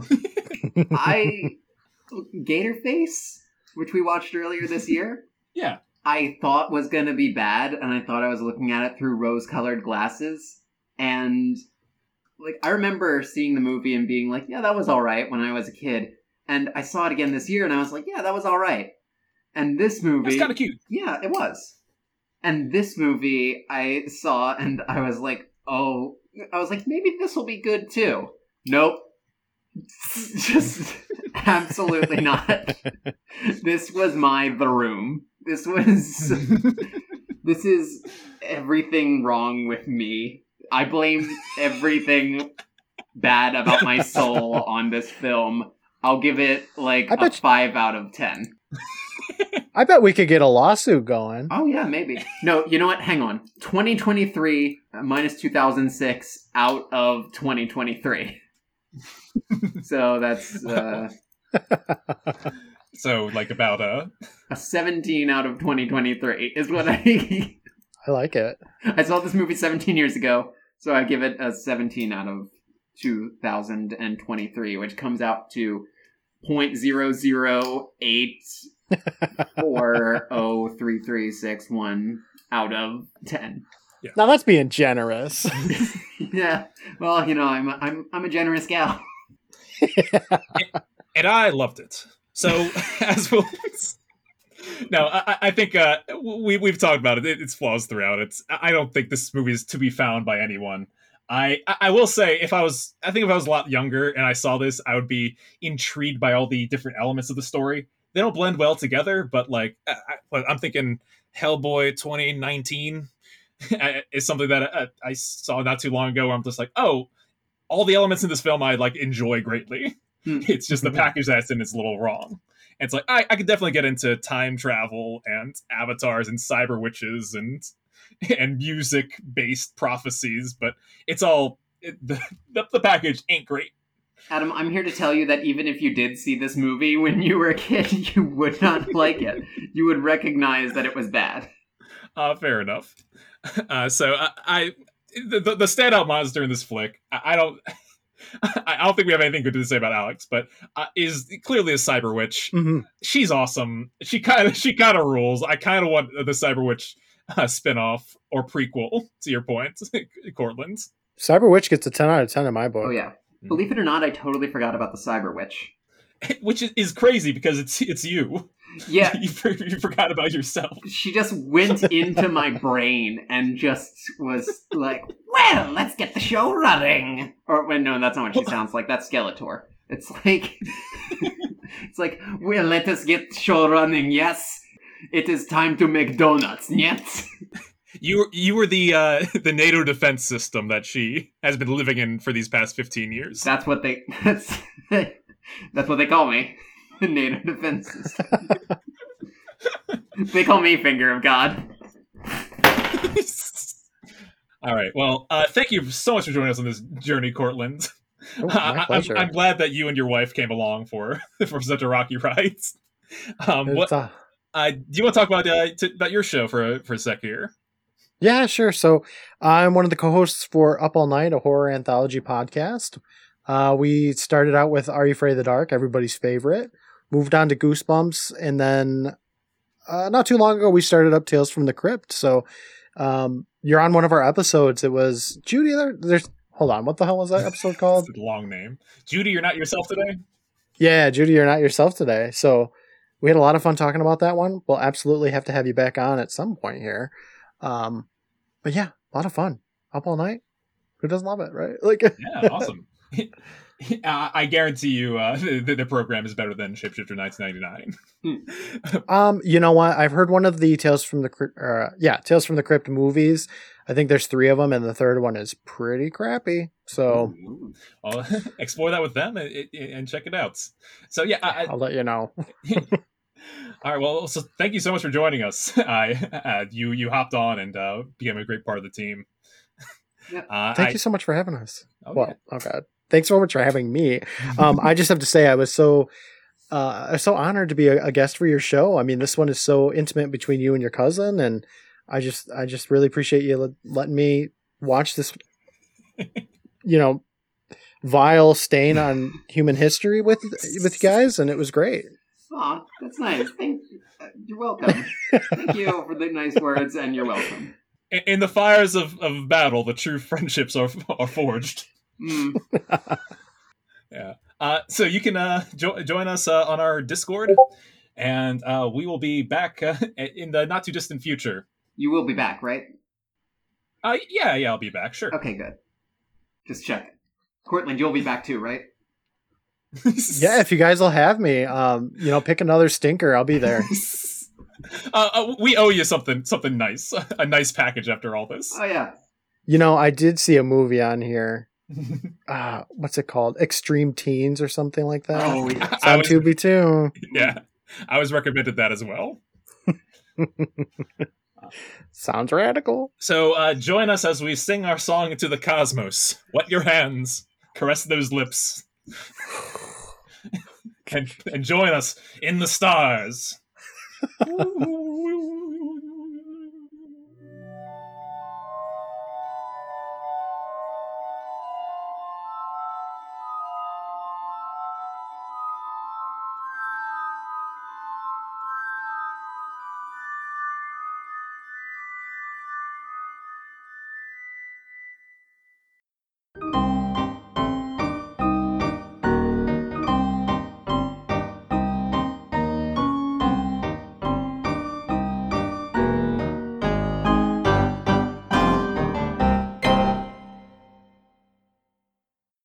Speaker 2: I Gator Face, which we watched earlier this year,
Speaker 1: Yeah.
Speaker 2: I thought was going to be bad, and I thought I was looking at it through rose-colored glasses. And like, I remember seeing the movie and being like, "Yeah, that was all right" when I was a kid. And I saw it again this year, and I was like, "Yeah, that was all right." And this movie,
Speaker 1: It's kind of cute.
Speaker 2: yeah, it was. And this movie I saw and I was like, oh, I was like, maybe this will be good too. Nope. Just absolutely not. This was my The Room. This was. this is everything wrong with me. I blame everything bad about my soul on this film. I'll give it like
Speaker 3: I
Speaker 2: a
Speaker 3: bet you-
Speaker 2: 5 out of 10.
Speaker 3: I bet we could get a lawsuit going.
Speaker 2: Oh yeah, maybe. No, you know what? Hang on. 2023 uh, minus 2006 out of 2023. so that's uh,
Speaker 1: So, like, about uh,
Speaker 2: a 17 out of 2023 is what I
Speaker 3: I like it.
Speaker 2: I saw this movie 17 years ago, so I give it a 17 out of 2023, which comes out to 0.008403361 out of 10.
Speaker 3: Now that's being generous.
Speaker 2: yeah. Well, you know, I'm a, I'm I'm a generous gal.
Speaker 1: and I loved it. So, as we'll. No, I, I think uh, we we've talked about it. it. It's flaws throughout. It's I don't think this movie is to be found by anyone. I I will say if I was I think if I was a lot younger and I saw this, I would be intrigued by all the different elements of the story. They don't blend well together, but like I, I'm thinking Hellboy 2019 is something that I, I saw not too long ago. Where I'm just like, oh, all the elements in this film I like enjoy greatly.
Speaker 2: Hmm.
Speaker 1: It's just the package that's in is a little wrong. And it's like I, I could definitely get into time travel and avatars and cyber witches and and music based prophecies, but it's all it, the, the package ain't great.
Speaker 2: Adam, I'm here to tell you that even if you did see this movie when you were a kid, you would not like it. You would recognize that it was bad.
Speaker 1: Uh, fair enough. Uh, so I, I the, the the standout monster in this flick, I, I don't. I don't think we have anything good to say about Alex, but uh, is clearly a cyber witch.
Speaker 3: Mhm.
Speaker 1: She's awesome. She kind of she kind of rules. I kind of want the cyber witch uh, spinoff or prequel. To your point, Courtland.
Speaker 3: Cyber Witch gets a 10 out of 10 in my book.
Speaker 2: Oh yeah. Believe it or not, I totally forgot about the Cyber Witch.
Speaker 1: which is, is crazy because it's it's you.
Speaker 2: Yeah,
Speaker 1: you, you forgot about yourself.
Speaker 2: she just went into my brain and just was like, "Well, let's get the show running." Or wait, no, that's not what she sounds like. That's Skeletor. It's like, it's like, well, let us get show running. Yes, it is time to make donuts. Yes.
Speaker 1: You were you were the uh, the NATO defense system that she has been living in for these past fifteen years.
Speaker 2: That's what they. That's that's what they call me. The NATO defense system. they call me Finger of God.
Speaker 1: All right. Well, uh, thank you so much for joining us on this journey, Courtland.
Speaker 3: Oh,
Speaker 1: I-
Speaker 3: my
Speaker 1: I'm,
Speaker 3: pleasure.
Speaker 1: I'm glad that you and your wife came along for for such a rocky ride. Um, what
Speaker 3: uh,
Speaker 1: uh, do you want to talk about uh, t- about your show for a, for a sec here?
Speaker 3: Yeah, sure. So I'm one of the co-hosts for Up All Night, a horror anthology podcast. Uh, we started out with Are You Afraid of the Dark, everybody's favorite. Moved on to Goosebumps, and then uh, not too long ago we started up Tales from the Crypt. So um, you're on one of our episodes. It was Judy. There, there's hold on. What the hell was that episode called?
Speaker 1: Long name. Judy, you're not yourself today.
Speaker 3: Yeah, Judy, you're not yourself today. So we had a lot of fun talking about that one. We'll absolutely have to have you back on at some point here. Um, but yeah, a lot of fun. Up all night. Who doesn't love it, right? Like,
Speaker 1: Yeah, awesome. I guarantee you, uh, the, the program is better than Shapeshifter 1999.
Speaker 3: um, you know what? I've heard one of the Tales from the Crypt, uh, yeah, Tales from the Crypt movies. I think there's three of them, and the third one is pretty crappy. So
Speaker 1: I'll explore that with them and, and check it out. So yeah, I,
Speaker 3: I'll let you know.
Speaker 1: All right. Well, so thank you so much for joining us. I, uh, you you hopped on and uh, became a great part of the team.
Speaker 2: Yep.
Speaker 1: Uh,
Speaker 3: Thank
Speaker 1: I-
Speaker 3: you so much for having us.
Speaker 1: oh,
Speaker 3: well, oh god, thanks so much for having me. Um, I just have to say, I was so uh, so honored to be a, a guest for your show. I mean, this one is so intimate between you and your cousin, and I just I just really appreciate you let, letting me watch this. You know, vile stain on human history with with you guys, and it was great.
Speaker 2: Aw, that's nice. Thank uh, You're welcome. Thank you for the nice words, and you're welcome.
Speaker 1: in, in the fires of, of battle, the true friendships are are forged.
Speaker 2: Mm.
Speaker 1: Yeah. Uh, so you can uh, jo- join us uh, on our Discord, and uh, we will be back uh, in the not too distant future.
Speaker 2: You will be back, right?
Speaker 1: Uh, yeah, yeah, I'll be back. Sure.
Speaker 2: Okay, good. Just check. Courtland, you'll be back too, right?
Speaker 3: Yeah, if you guys will have me, um, you know, pick another stinker, I'll be there.
Speaker 1: uh, uh, we owe you something, something nice, a nice package after all this.
Speaker 2: Oh yeah.
Speaker 3: You know, I did see a movie on here. Uh, what's it called? Extreme Teens or something like that.
Speaker 2: Oh yeah.
Speaker 3: It's on Tubi too.
Speaker 1: yeah, I was recommended that as well.
Speaker 3: Sounds radical.
Speaker 1: So uh, join us as we sing our song into the cosmos. Wet your hands, caress those lips, and, and join us in the stars.